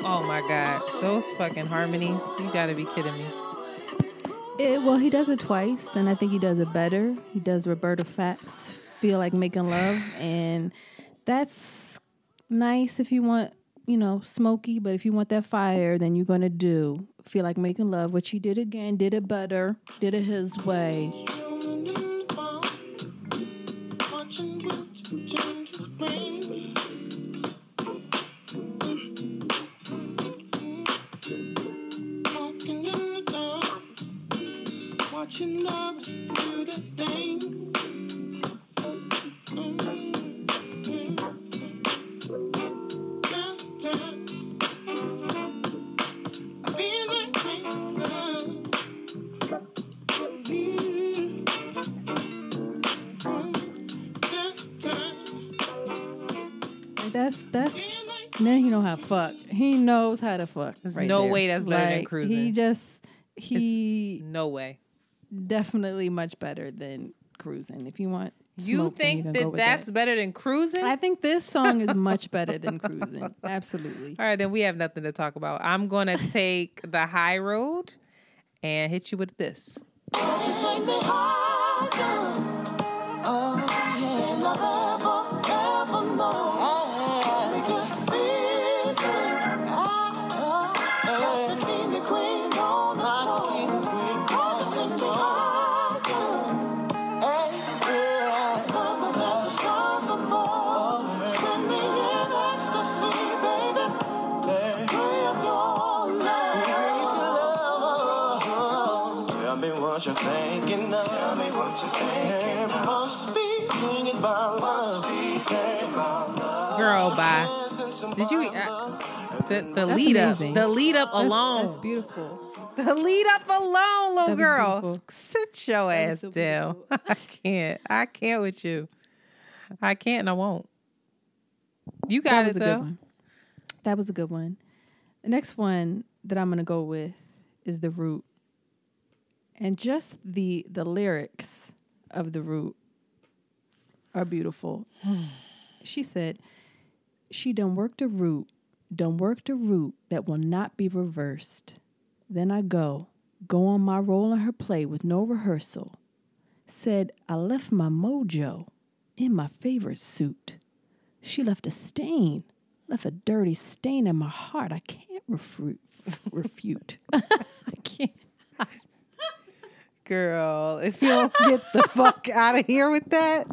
Oh my god. Those fucking harmonies. You gotta be kidding me. It, well, he does it twice, and I think he does it better. He does Roberta Flack's "Feel Like Making Love," and that's nice if you want, you know, smoky. But if you want that fire, then you're gonna do "Feel Like Making Love," which he did again, did it better, did it his way. Watching love the fuck. He knows how to fuck. There's right no there. way that's better than cruising. He just he No way. definitely much better than cruising. If you want, You smoke, think can that go with that's better than cruising? I think this song is much better than cruising. Absolutely. All right, then we have nothing to talk about. I'm gonna take the high road and hit you with this. Girl. Did you? Uh, the the That's lead amazing. up, the lead up alone, That's beautiful. the lead up alone, little girl. beautiful. Sit your That ass so down. I can't. I can't with you. I can't and I won't. You got that it though. That was a good one. The next one that I'm gonna go with is the root, and just the the lyrics of the root are beautiful. she said, "She done worked a root, done worked a root that will not be reversed. Then I go, go on my role in her play with no rehearsal. Said I left my mojo in my favorite suit." She left a stain, left a dirty stain in my heart. I can't refute. refute. I can't. Girl, if you don't get the fuck out of here with that,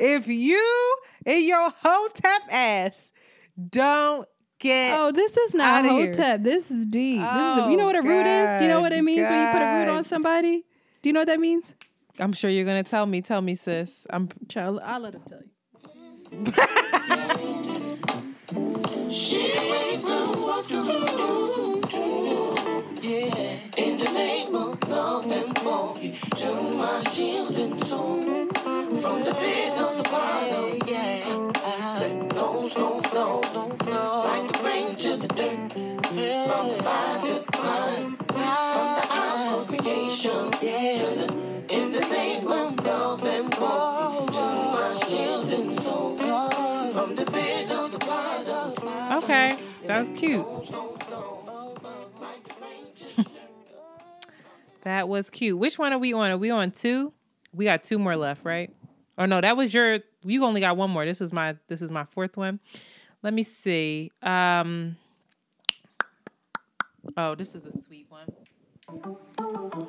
if you and your hotep ass don't get Oh, this is not Outta here. hotep. This is deep. this is Oh, you know oh, what a root is? Do you know what it God, means when you put a root on somebody? Do you know what that means? I'm sure you're gonna tell me. Tell me, sis. I'm Child, I'll let him tell you. In more love and more to my shield and soul. From the pit of the bottom, yeah. No flow, don't flow. Like the rain to the dirt, from the vine to the. From the eye of creation yeah. to the in the name of love and more to my shield and soul. From the pit of the bottom. Okay, that was cute. That was cute. Which one are we on? Are we on two? We got two more left, right? Or no, that was your. You only got one more. This is my. This is my fourth one. Let me see. Um. Oh, this is a sweet one. Uh-uh.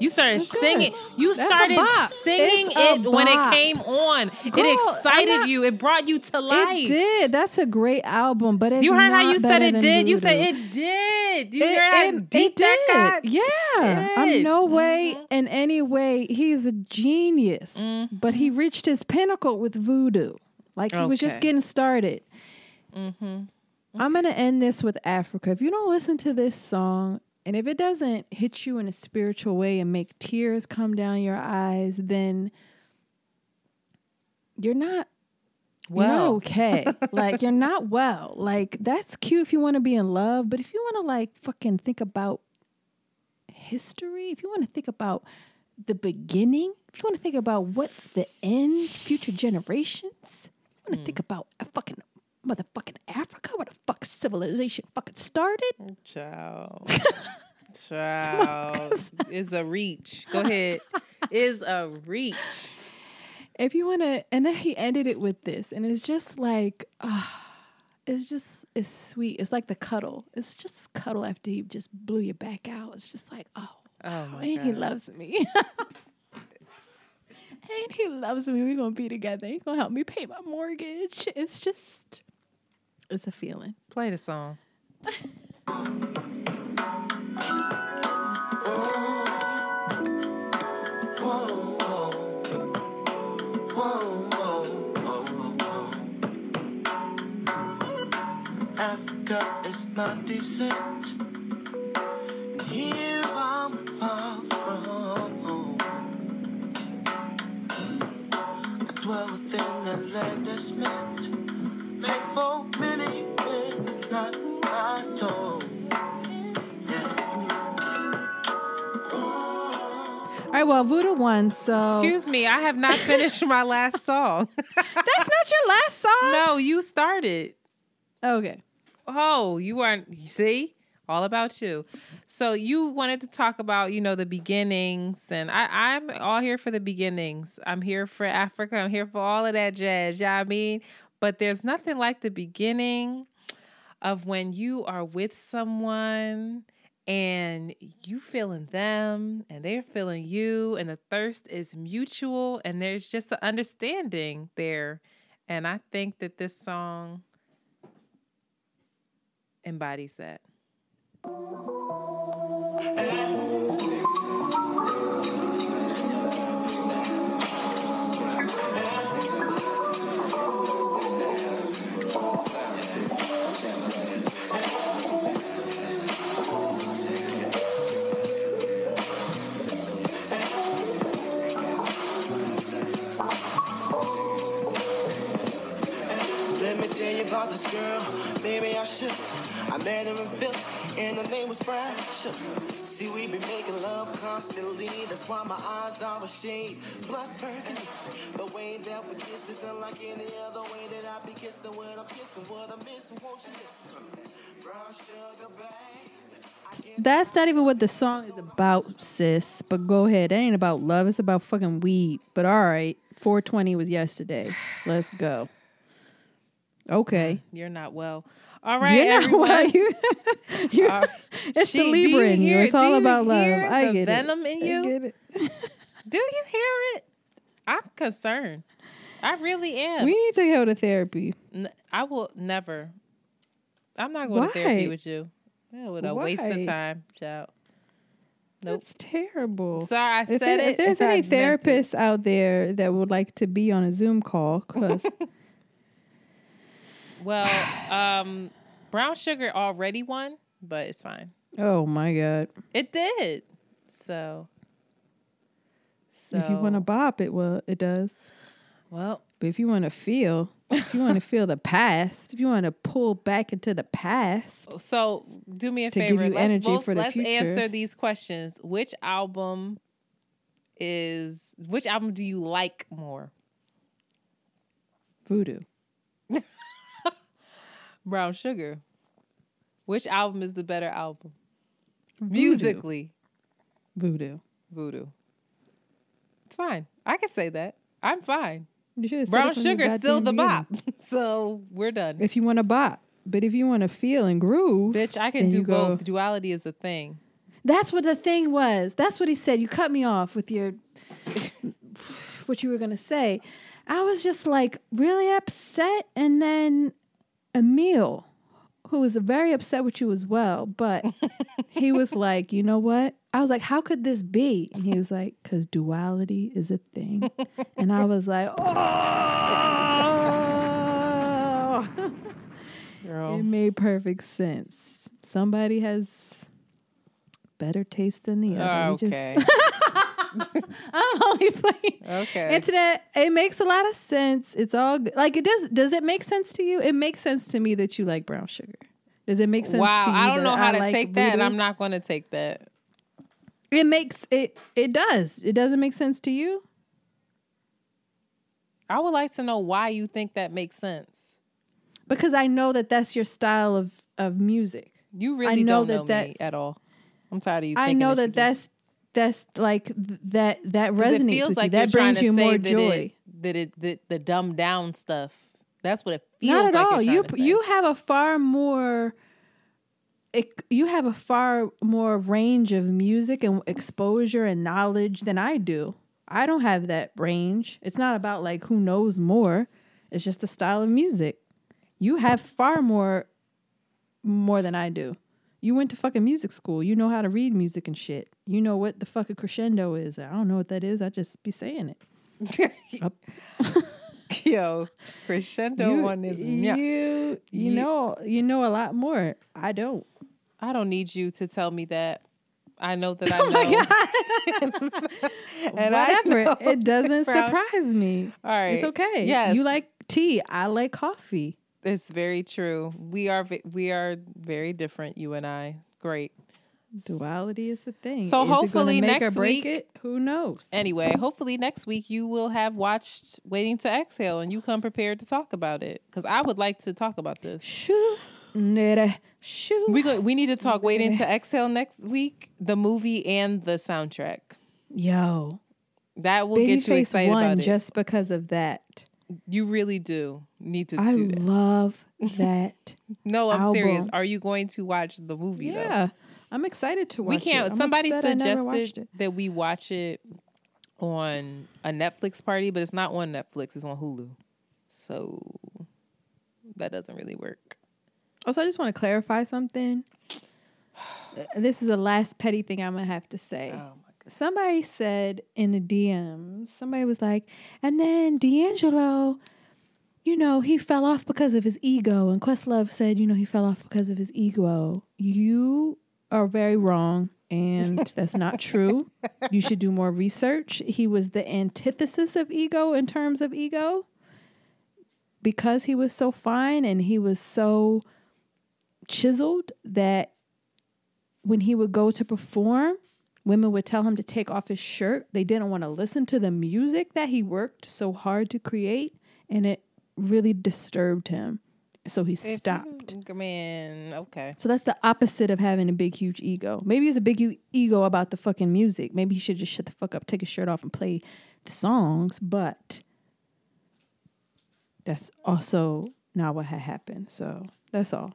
You started That's good. singing. You That's started singing It's it when it came on. Girl, it excited not- you. It brought you to life. It did. That's a great album, but it's You heard how you said it did. You said it did. You It- heard how it- deep it that did. got. Yeah, I'm no way Mhm. in any way. He's a genius, but he reached his pinnacle with Voodoo. Like he was just getting started. Mm-hmm. I'm gonna end this with Africa. If you don't listen to this song, and if it doesn't hit you in a spiritual way and make tears come down your eyes, then you're not you're not Well. okay. like you're not well. Like that's cute if you want to be in love, but if you want to like fucking think about history, if you want to think about the beginning, if you want to think about what's the end, future generations, you want to hmm. think about a fucking motherfucking Africa, where the fuck civilization fucking started. Child. Child. is a reach. Go ahead. Is a reach. If you want to, and then he ended it with this, and it's just like, ah, it's just, it's sweet. It's like the cuddle. It's just cuddle after he just blew your back out. It's just like, oh, Oh wow, and he loves me. and he loves me. We're gonna be together. He's gonna help me pay my mortgage. It's just, it's a feeling. Play the song. Africa is my descent. And here I'm far from home. I dwell within the land that's meant. Make for many, but not my tone. All right, well, Voodoo won, so Excuse me, I have not finished my last song. that's not your last song. no, you started. Okay. Oh, you weren't. You see, all about you. So you wanted to talk about, you know, the beginnings, and I, I'm all here for the beginnings. I'm here for Africa. I'm here for all of that jazz. Yeah, I mean, but there's nothing like the beginning of when you are with someone and you feeling them and they're feeling you and the thirst is mutual and there's just an understanding there. And i think that this song embodies that girl. Baby, I should. I met her in Philly, and her name was Brasha. See, we be making love constantly. That's why my eyes are a shade. Blood burgundy. The way that we kiss isn't like any other way that I be kissing when I'm kissing. What I'm missing, won't you listen? Brown sugar, babe. That's not even what the song is about, sis. But go ahead. It ain't about love. It's about fucking weed. But all right. 420 was yesterday. Let's go. Okay. you're not well all right You're not well. You, you, Uh, it's she- the Libra you in you. It's all about love. I get venom it. in I you? get it. do you hear it i'm concerned i really am We need to go to therapy. N- I will never. I'm not going to therapy with you. Yeah, with a waste of time, child. Nope. That's terrible. Sorry, I if, said there- it. if there's any therapists out there that would like to be on a Zoom call, because Well, um, brown sugar already won, but it's fine. oh my god, It did. So. So. if you want to bop, it will. It does. Well, But if you want to feel, if you want to feel the past, if you want to pull back into the past, so do me a To give favor. you let's energy both, for the let's future. answer these questions. Which album is which album do you like more? voodoo. Brown Sugar. Which album is the better album? Voodoo. Musically, Voodoo. Voodoo. It's fine. I can say that. I'm fine. You should have said Brown it from the Sugar's still the bop. so we're done. If you want to bop, but if you want to feel and groove, Bitch, I can do you go- both. Duality is a thing. That's what the thing was. That's what he said. You cut me off with your what you were gonna say. I was just like really upset, and then Emil, who was very upset with you as well, but he was like, you know what? I was like, how could this be? And he was like, because duality is a thing. and I was like, oh. Girl. It made perfect sense. Somebody has better taste than the other. Just- Okay. I'm only playing. okay. Antoinette, it makes a lot of sense. It's all good. like it does. Does it make sense to you? It makes sense to me that you like brown sugar. Does it make sense wow. to you? I don't know that how to like take that, and? I'm not going to take that. It makes it. It does. It doesn't make sense to you. I would like to know why you think that makes sense. because I know that that's your style of of music. You really I know don't that know me at all. I'm tired of you. I know that do. that's that's like that that that resonates it feels with like you. That brings you more that joy. It, that it the, the dumbed down stuff. That's what it feels Not at like. all. You trying to say. you have a far more. It, you have a far more range of music and exposure and knowledge than I do. I don't have that range. It's not about like who knows more. It's just the style of music. You have far more more than I do. You went to fucking music school. You know how to read music and shit. You know what the fuck a crescendo is. I don't know what that is. I just be saying it. Yo, crescendo you, one is. you, yeah. you You- know you know a lot more. I don't. I don't need you to tell me that. I know that I Oh know. And I Whatever. know It doesn't surprise me. All right. It's okay. Yes. You like tea. I like coffee. It's very true. We are we are very different. You and I. Great. Duality is the thing. So Is hopefully next week- it? Who knows? Anyway, hopefully next week you will have watched Waiting to Exhale and you come prepared to talk about it because I would like to talk about this. Shoo, nere, shoo. We go, we need to talk Waiting to Exhale next week, the movie and the soundtrack. Yo, That will get you excited won about it. just because of that. You really do need to I do that. love that. No, I'm serious. Are you going to watch the movie? though? yeah, I'm excited to watch. we can't. It. Somebody upset I never watched suggested that we watch it on a Netflix party, but it's not on Netflix. It's on Hulu, so that doesn't really work. Also, I just want to clarify something. This is the last petty thing I'm gonna have to say. Oh Somebody said in the DM, somebody was like, and then D'Angelo, you know, he fell off because of his ego. And Questlove said, you know, he fell off because of his ego. You are very wrong. And that's not true. You should do more research. He was the antithesis of ego in terms of ego because he was so fine and he was so chiseled that when he would go to perform, women would tell him to take off his shirt. They didn't want to listen to the music that he worked so hard to create, and it really disturbed him. So he stopped. You- Man, okay. So that's the opposite of having a big, huge ego. Maybe it's a big hu- ego about the fucking music. Maybe he should just shut the fuck up, take his shirt off, and play the songs. But that's also not what had happened. So that's all.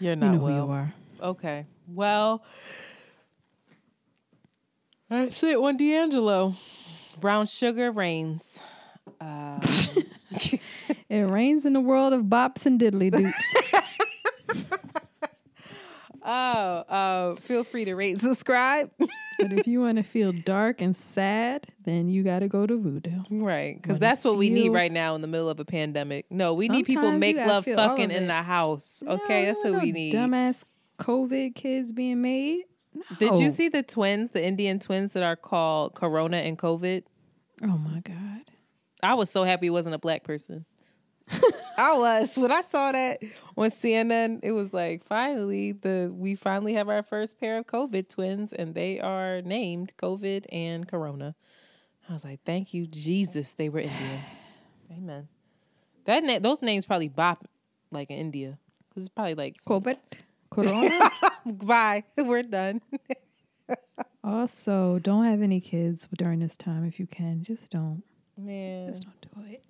You're You not know who well. you are. Okay. Well, that's it. One D'Angelo. Brown sugar rains. Um, It rains in the world of bops and diddly doops. Oh, uh, feel free to rate and subscribe. But if you want to feel dark and sad, then you got to go to voodoo. right, because that's what we need right now in the middle of a pandemic. No, we need people make love fucking in the house. Okay, you that's don't what we need. Dumbass COVID kids being made. Did you see the twins, the Indian twins that are called Corona and COVID? Oh my god. I was so happy it wasn't a black person. I was when I saw that on CNN. It was like finally the we finally have our first pair of COVID twins, and they are named COVID and Corona. I was like, thank you, Jesus. They were Indian. Amen. That na- those names probably bop like in India because it's probably like COVID. Corona. Bye. We're done. also, don't have any kids during this time if you can. Just don't. Man. Just don't do it.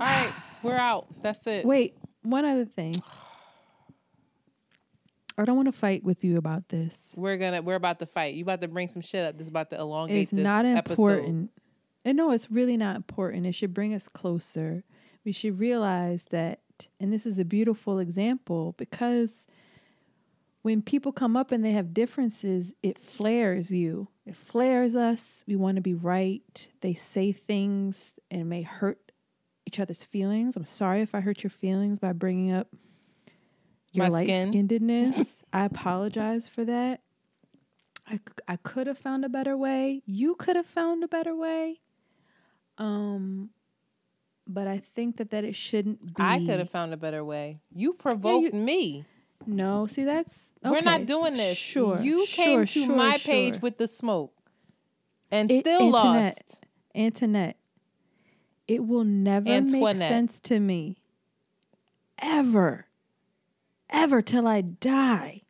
All right, we're out. That's it. Wait, one other thing. I don't want to fight with you about this. We're gonna we're about to fight. You about to bring some shit up. This is about to elongate It's this not episode. important. And no, it's really not important. It should bring us closer. We should realize that, and this is a beautiful example because when people come up and they have differences, it flares you. It flares us. We want to be right. They say things and may hurt each other's feelings. I'm sorry if I hurt your feelings by bringing up your My light skin. skinnedness. I apologize for that. I, I could have found a better way. You could have found a better way. Um, but I think that that it shouldn't be. I could have found a better way. You provoked me. No, see that's We're not doing this. Sure, You came sure, to sure, my page with the smoke and It- still Antoinette, lost. Antoinette, it will never make sense to me, ever, ever till I die,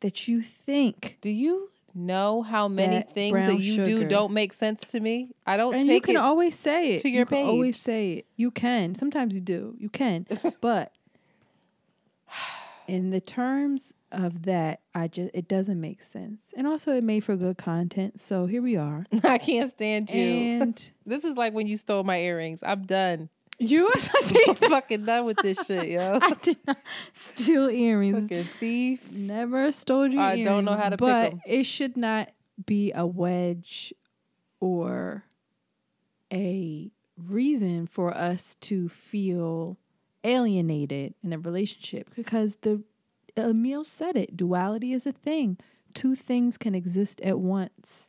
that you think Do you know how many That things that you do sugar. don't make sense to me? I don't and you can always say it to You your can always say it. You can. Sometimes you do. You can. but in the terms of that, I just it doesn't make sense. And also, it made for good content. So here we are. I can't stand you. And this is like when you stole my earrings. I'm done. you I'm fucking done with this shit, yo. I did not steal earrings. fucking thief. Never stole your I earrings. don't know how to pick but 'em. it should not be a wedge or a reason for us to feel alienated in a relationship because the Emil said it. Duality is a thing. Two things can exist at once.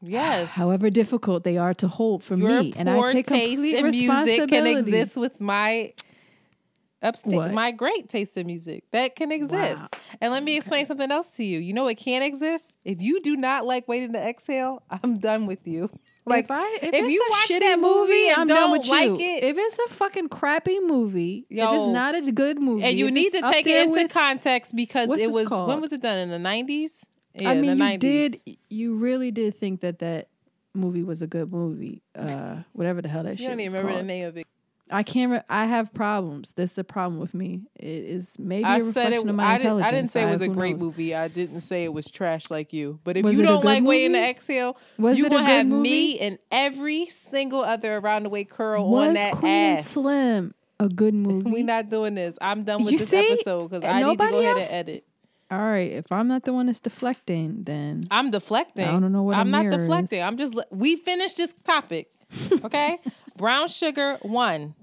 Yes. However difficult they are to hold for your me, and I take taste complete in music can exist with my upstate my great taste in music that can exist Wow. and let me explain something else to you you know what can't exist if you do not like waiting to exhale i'm done with you like if, I, if, if you watch that movie and I'm don't done with like you. it- If it's a fucking crappy movie, if it's not a good movie, and you need to take it into with- context because it was when was it done in the 90s yeah I mean, in the you 90s did. You really did think that that movie was a good movie. Uh, whatever the hell that you shit don't even remember the name of it I can't. Re- I have problems. This is a problem with me. It is maybe a I reflection said it. of my I didn't, intelligence. I didn't say it was I- a great knows? movie. I didn't say it was trash like you. But if Was you don't like waiting to exhale, Was you a gonna have movie? me and every single other around the way curl Was on that Queen ass. Slim a good movie? We're not doing this. I'm done with You this see? episode because I need to go ahead and edit. All right. If I'm not the one that's deflecting, then I'm deflecting. I don't know what I'm not mirror is. deflecting. I'm just. We finished this topic. Okay. Brown sugar won.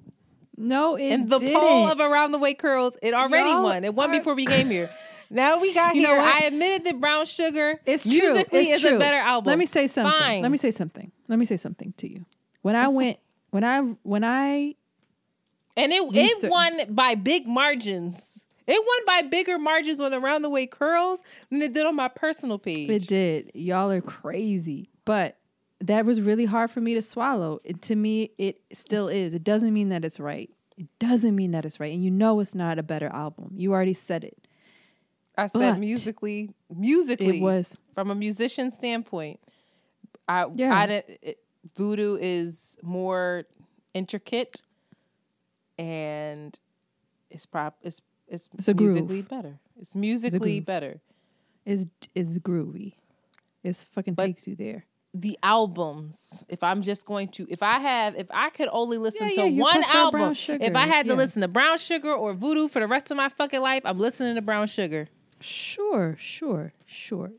no, it In the didn't. poll of around the way curls, it already Y'all won. It won are- before we came here. Now we got You know here. what? I admitted that Brown Sugar It's true. musically it's is true. a better album. Let me say something. Fine. Let me say something. Let me say something to you. When I went, when I when I And it it won by big margins. It won by bigger margins on Around the Way Curls than it did on my personal page. it did, y'all are crazy. But that was really hard for me to swallow. It, to me, it still is. It doesn't mean that it's right. It doesn't mean that it's right, and you know it's not a better album. You already said it. I said but musically, musically, It was from a musician standpoint. I Yeah. I didn't. It, Voodoo is more intricate, and it's prop. It's it's, It's a groove. musically better. It's musically groove. better. is is groovy. It's fucking But- takes you there. The albums. If I'm just going to, if I have, if I could only listen Yeah, to yeah, one album, if I had to yeah. listen to Brown Sugar or Voodoo for the rest of my fucking life, I'm listening to Brown Sugar. Sure, sure, sure.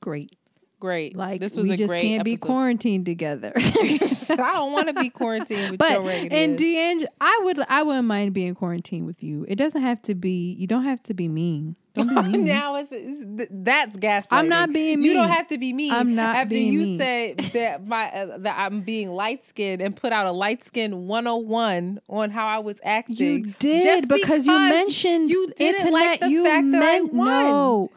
Great. Great. Like this was a great we just can't be quarantined together. I don't want to be quarantined with but and D'Angelo, I would I wouldn't mind being quarantined with you. It doesn't have to be. You don't have to be mean. Don't be mean. now it's, it's that's gaslighting. I'm not being mean. You don't have to be mean. I'm not After being you mean. said that my uh, that I'm being light skinned and put out a light skin 101 on how I was acting. You did just because, you mentioned you didn't internet. like the you fact that I meant won. no,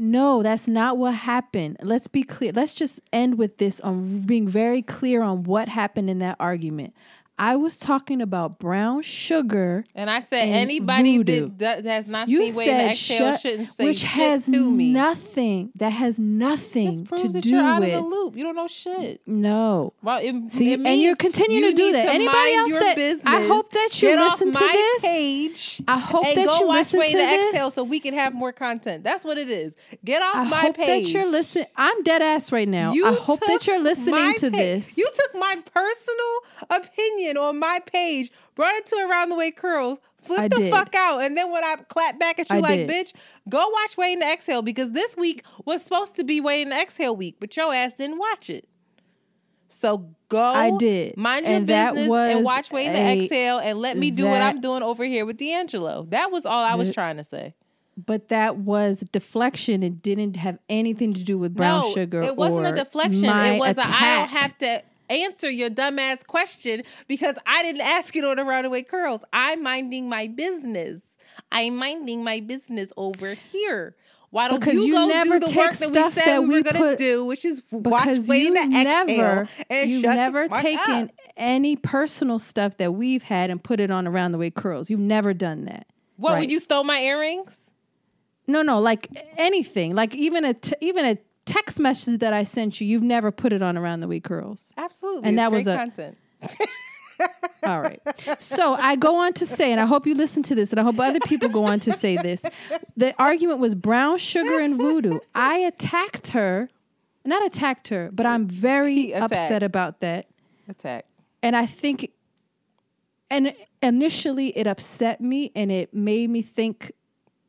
no. That's not what happened. Let's be clear. Let's just end with this on being very clear on what happened in that argument. I was talking about brown sugar. And I said and anybody that, that has not You seen to Exhale shut, shouldn't say which shit has to me. nothing. That has nothing to do you're out with of the loop. You don't know shit. no. Well, it, See, it and you're continuing you to do that. to Anybody else that- I hope that you listen off to my this. page. I hope that you listen Waiting to to this. Exhale so we can have more content. That's what it is. Get off I my hope page. that you're listening. I'm dead ass right now. You I hope that you're listening to pa- this. You took my personal opinion on my page, brought it to Around the Way Curls, flip I the did. fuck out, and then when I clap back at you I like, did. bitch, go watch Waiting to Exhale because this week was supposed to be Waiting to Exhale week, but your ass didn't watch it. So go. I did. Mind your And business and watch Waiting to Exhale and let me do what I'm doing over here with D'Angelo. That was all I was trying to say. but that was deflection. It didn't have anything to do with brown no, sugar. It wasn't a deflection. It was a I don't have to answer your dumbass question because I didn't ask it on the Runaway Curls. I'm minding my business. I'm minding my business over here. Why don't Because you, you go never do the work that we said that we we were going to do, which is watch Waiting to Exhale never, and you've never taken up. any personal stuff that we've had and put it on around the way curls. You've never done that. What? right? When you stole my earrings? No, no, like anything, like even a t- even a text message that I sent you, you've never put it on around the way curls. Absolutely. And It's that was a- content. All right. So I go on to say, and I hope you listen to this, and I hope other people go on to say this. The argument was brown sugar and voodoo. I attacked her, not attacked her, but I'm very upset about that. Attack. And I think, and initially it upset me and it made me think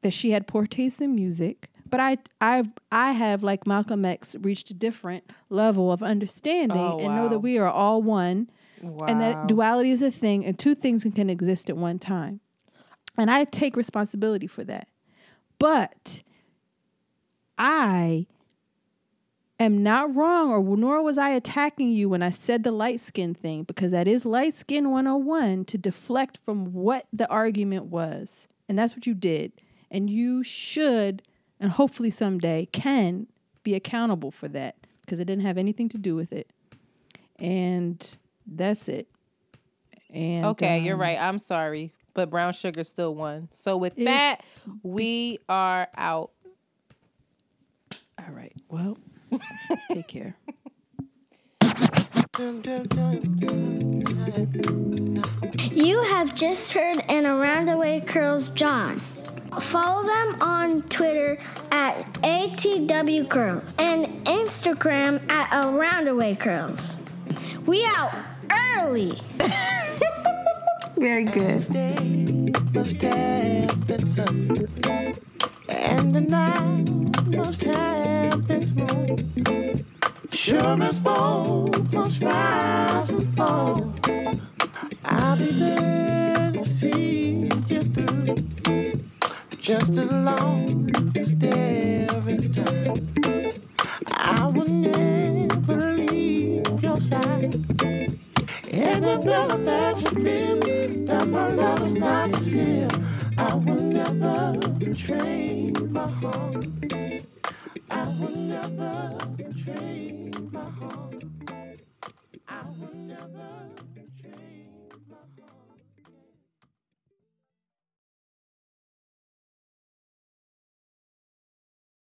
that she had poor taste in music. But I, I, I have like Malcolm X reached a different level of understanding Oh, and know that we are all one, Wow. and that duality is a thing, and two things can exist at one time. And I take responsibility for that. But I am not wrong, or nor was I attacking you when I said the light skin thing, because that is light skin 101 to deflect from what the argument was. And that's what you did. And you should, and hopefully someday can, be accountable for that because it didn't have anything to do with it. And that's it. And Okay, you're um, right. I'm sorry, but brown sugar still won. So with It- that, we are out. All right. Well, take care. You have just heard an Around the Way Curls John. Follow them on Twitter at ATW Curls and Instagram at Around the Way Curls. We out early. Very good. must have been sun, and the night must have its moon. Sure as both must rise and fall. I'll be there to see you through, just as long as there is time. I will never leave your side. And I feel that you feel that my love is not sincere. I will never betray my heart. I will never betray my heart. I will never.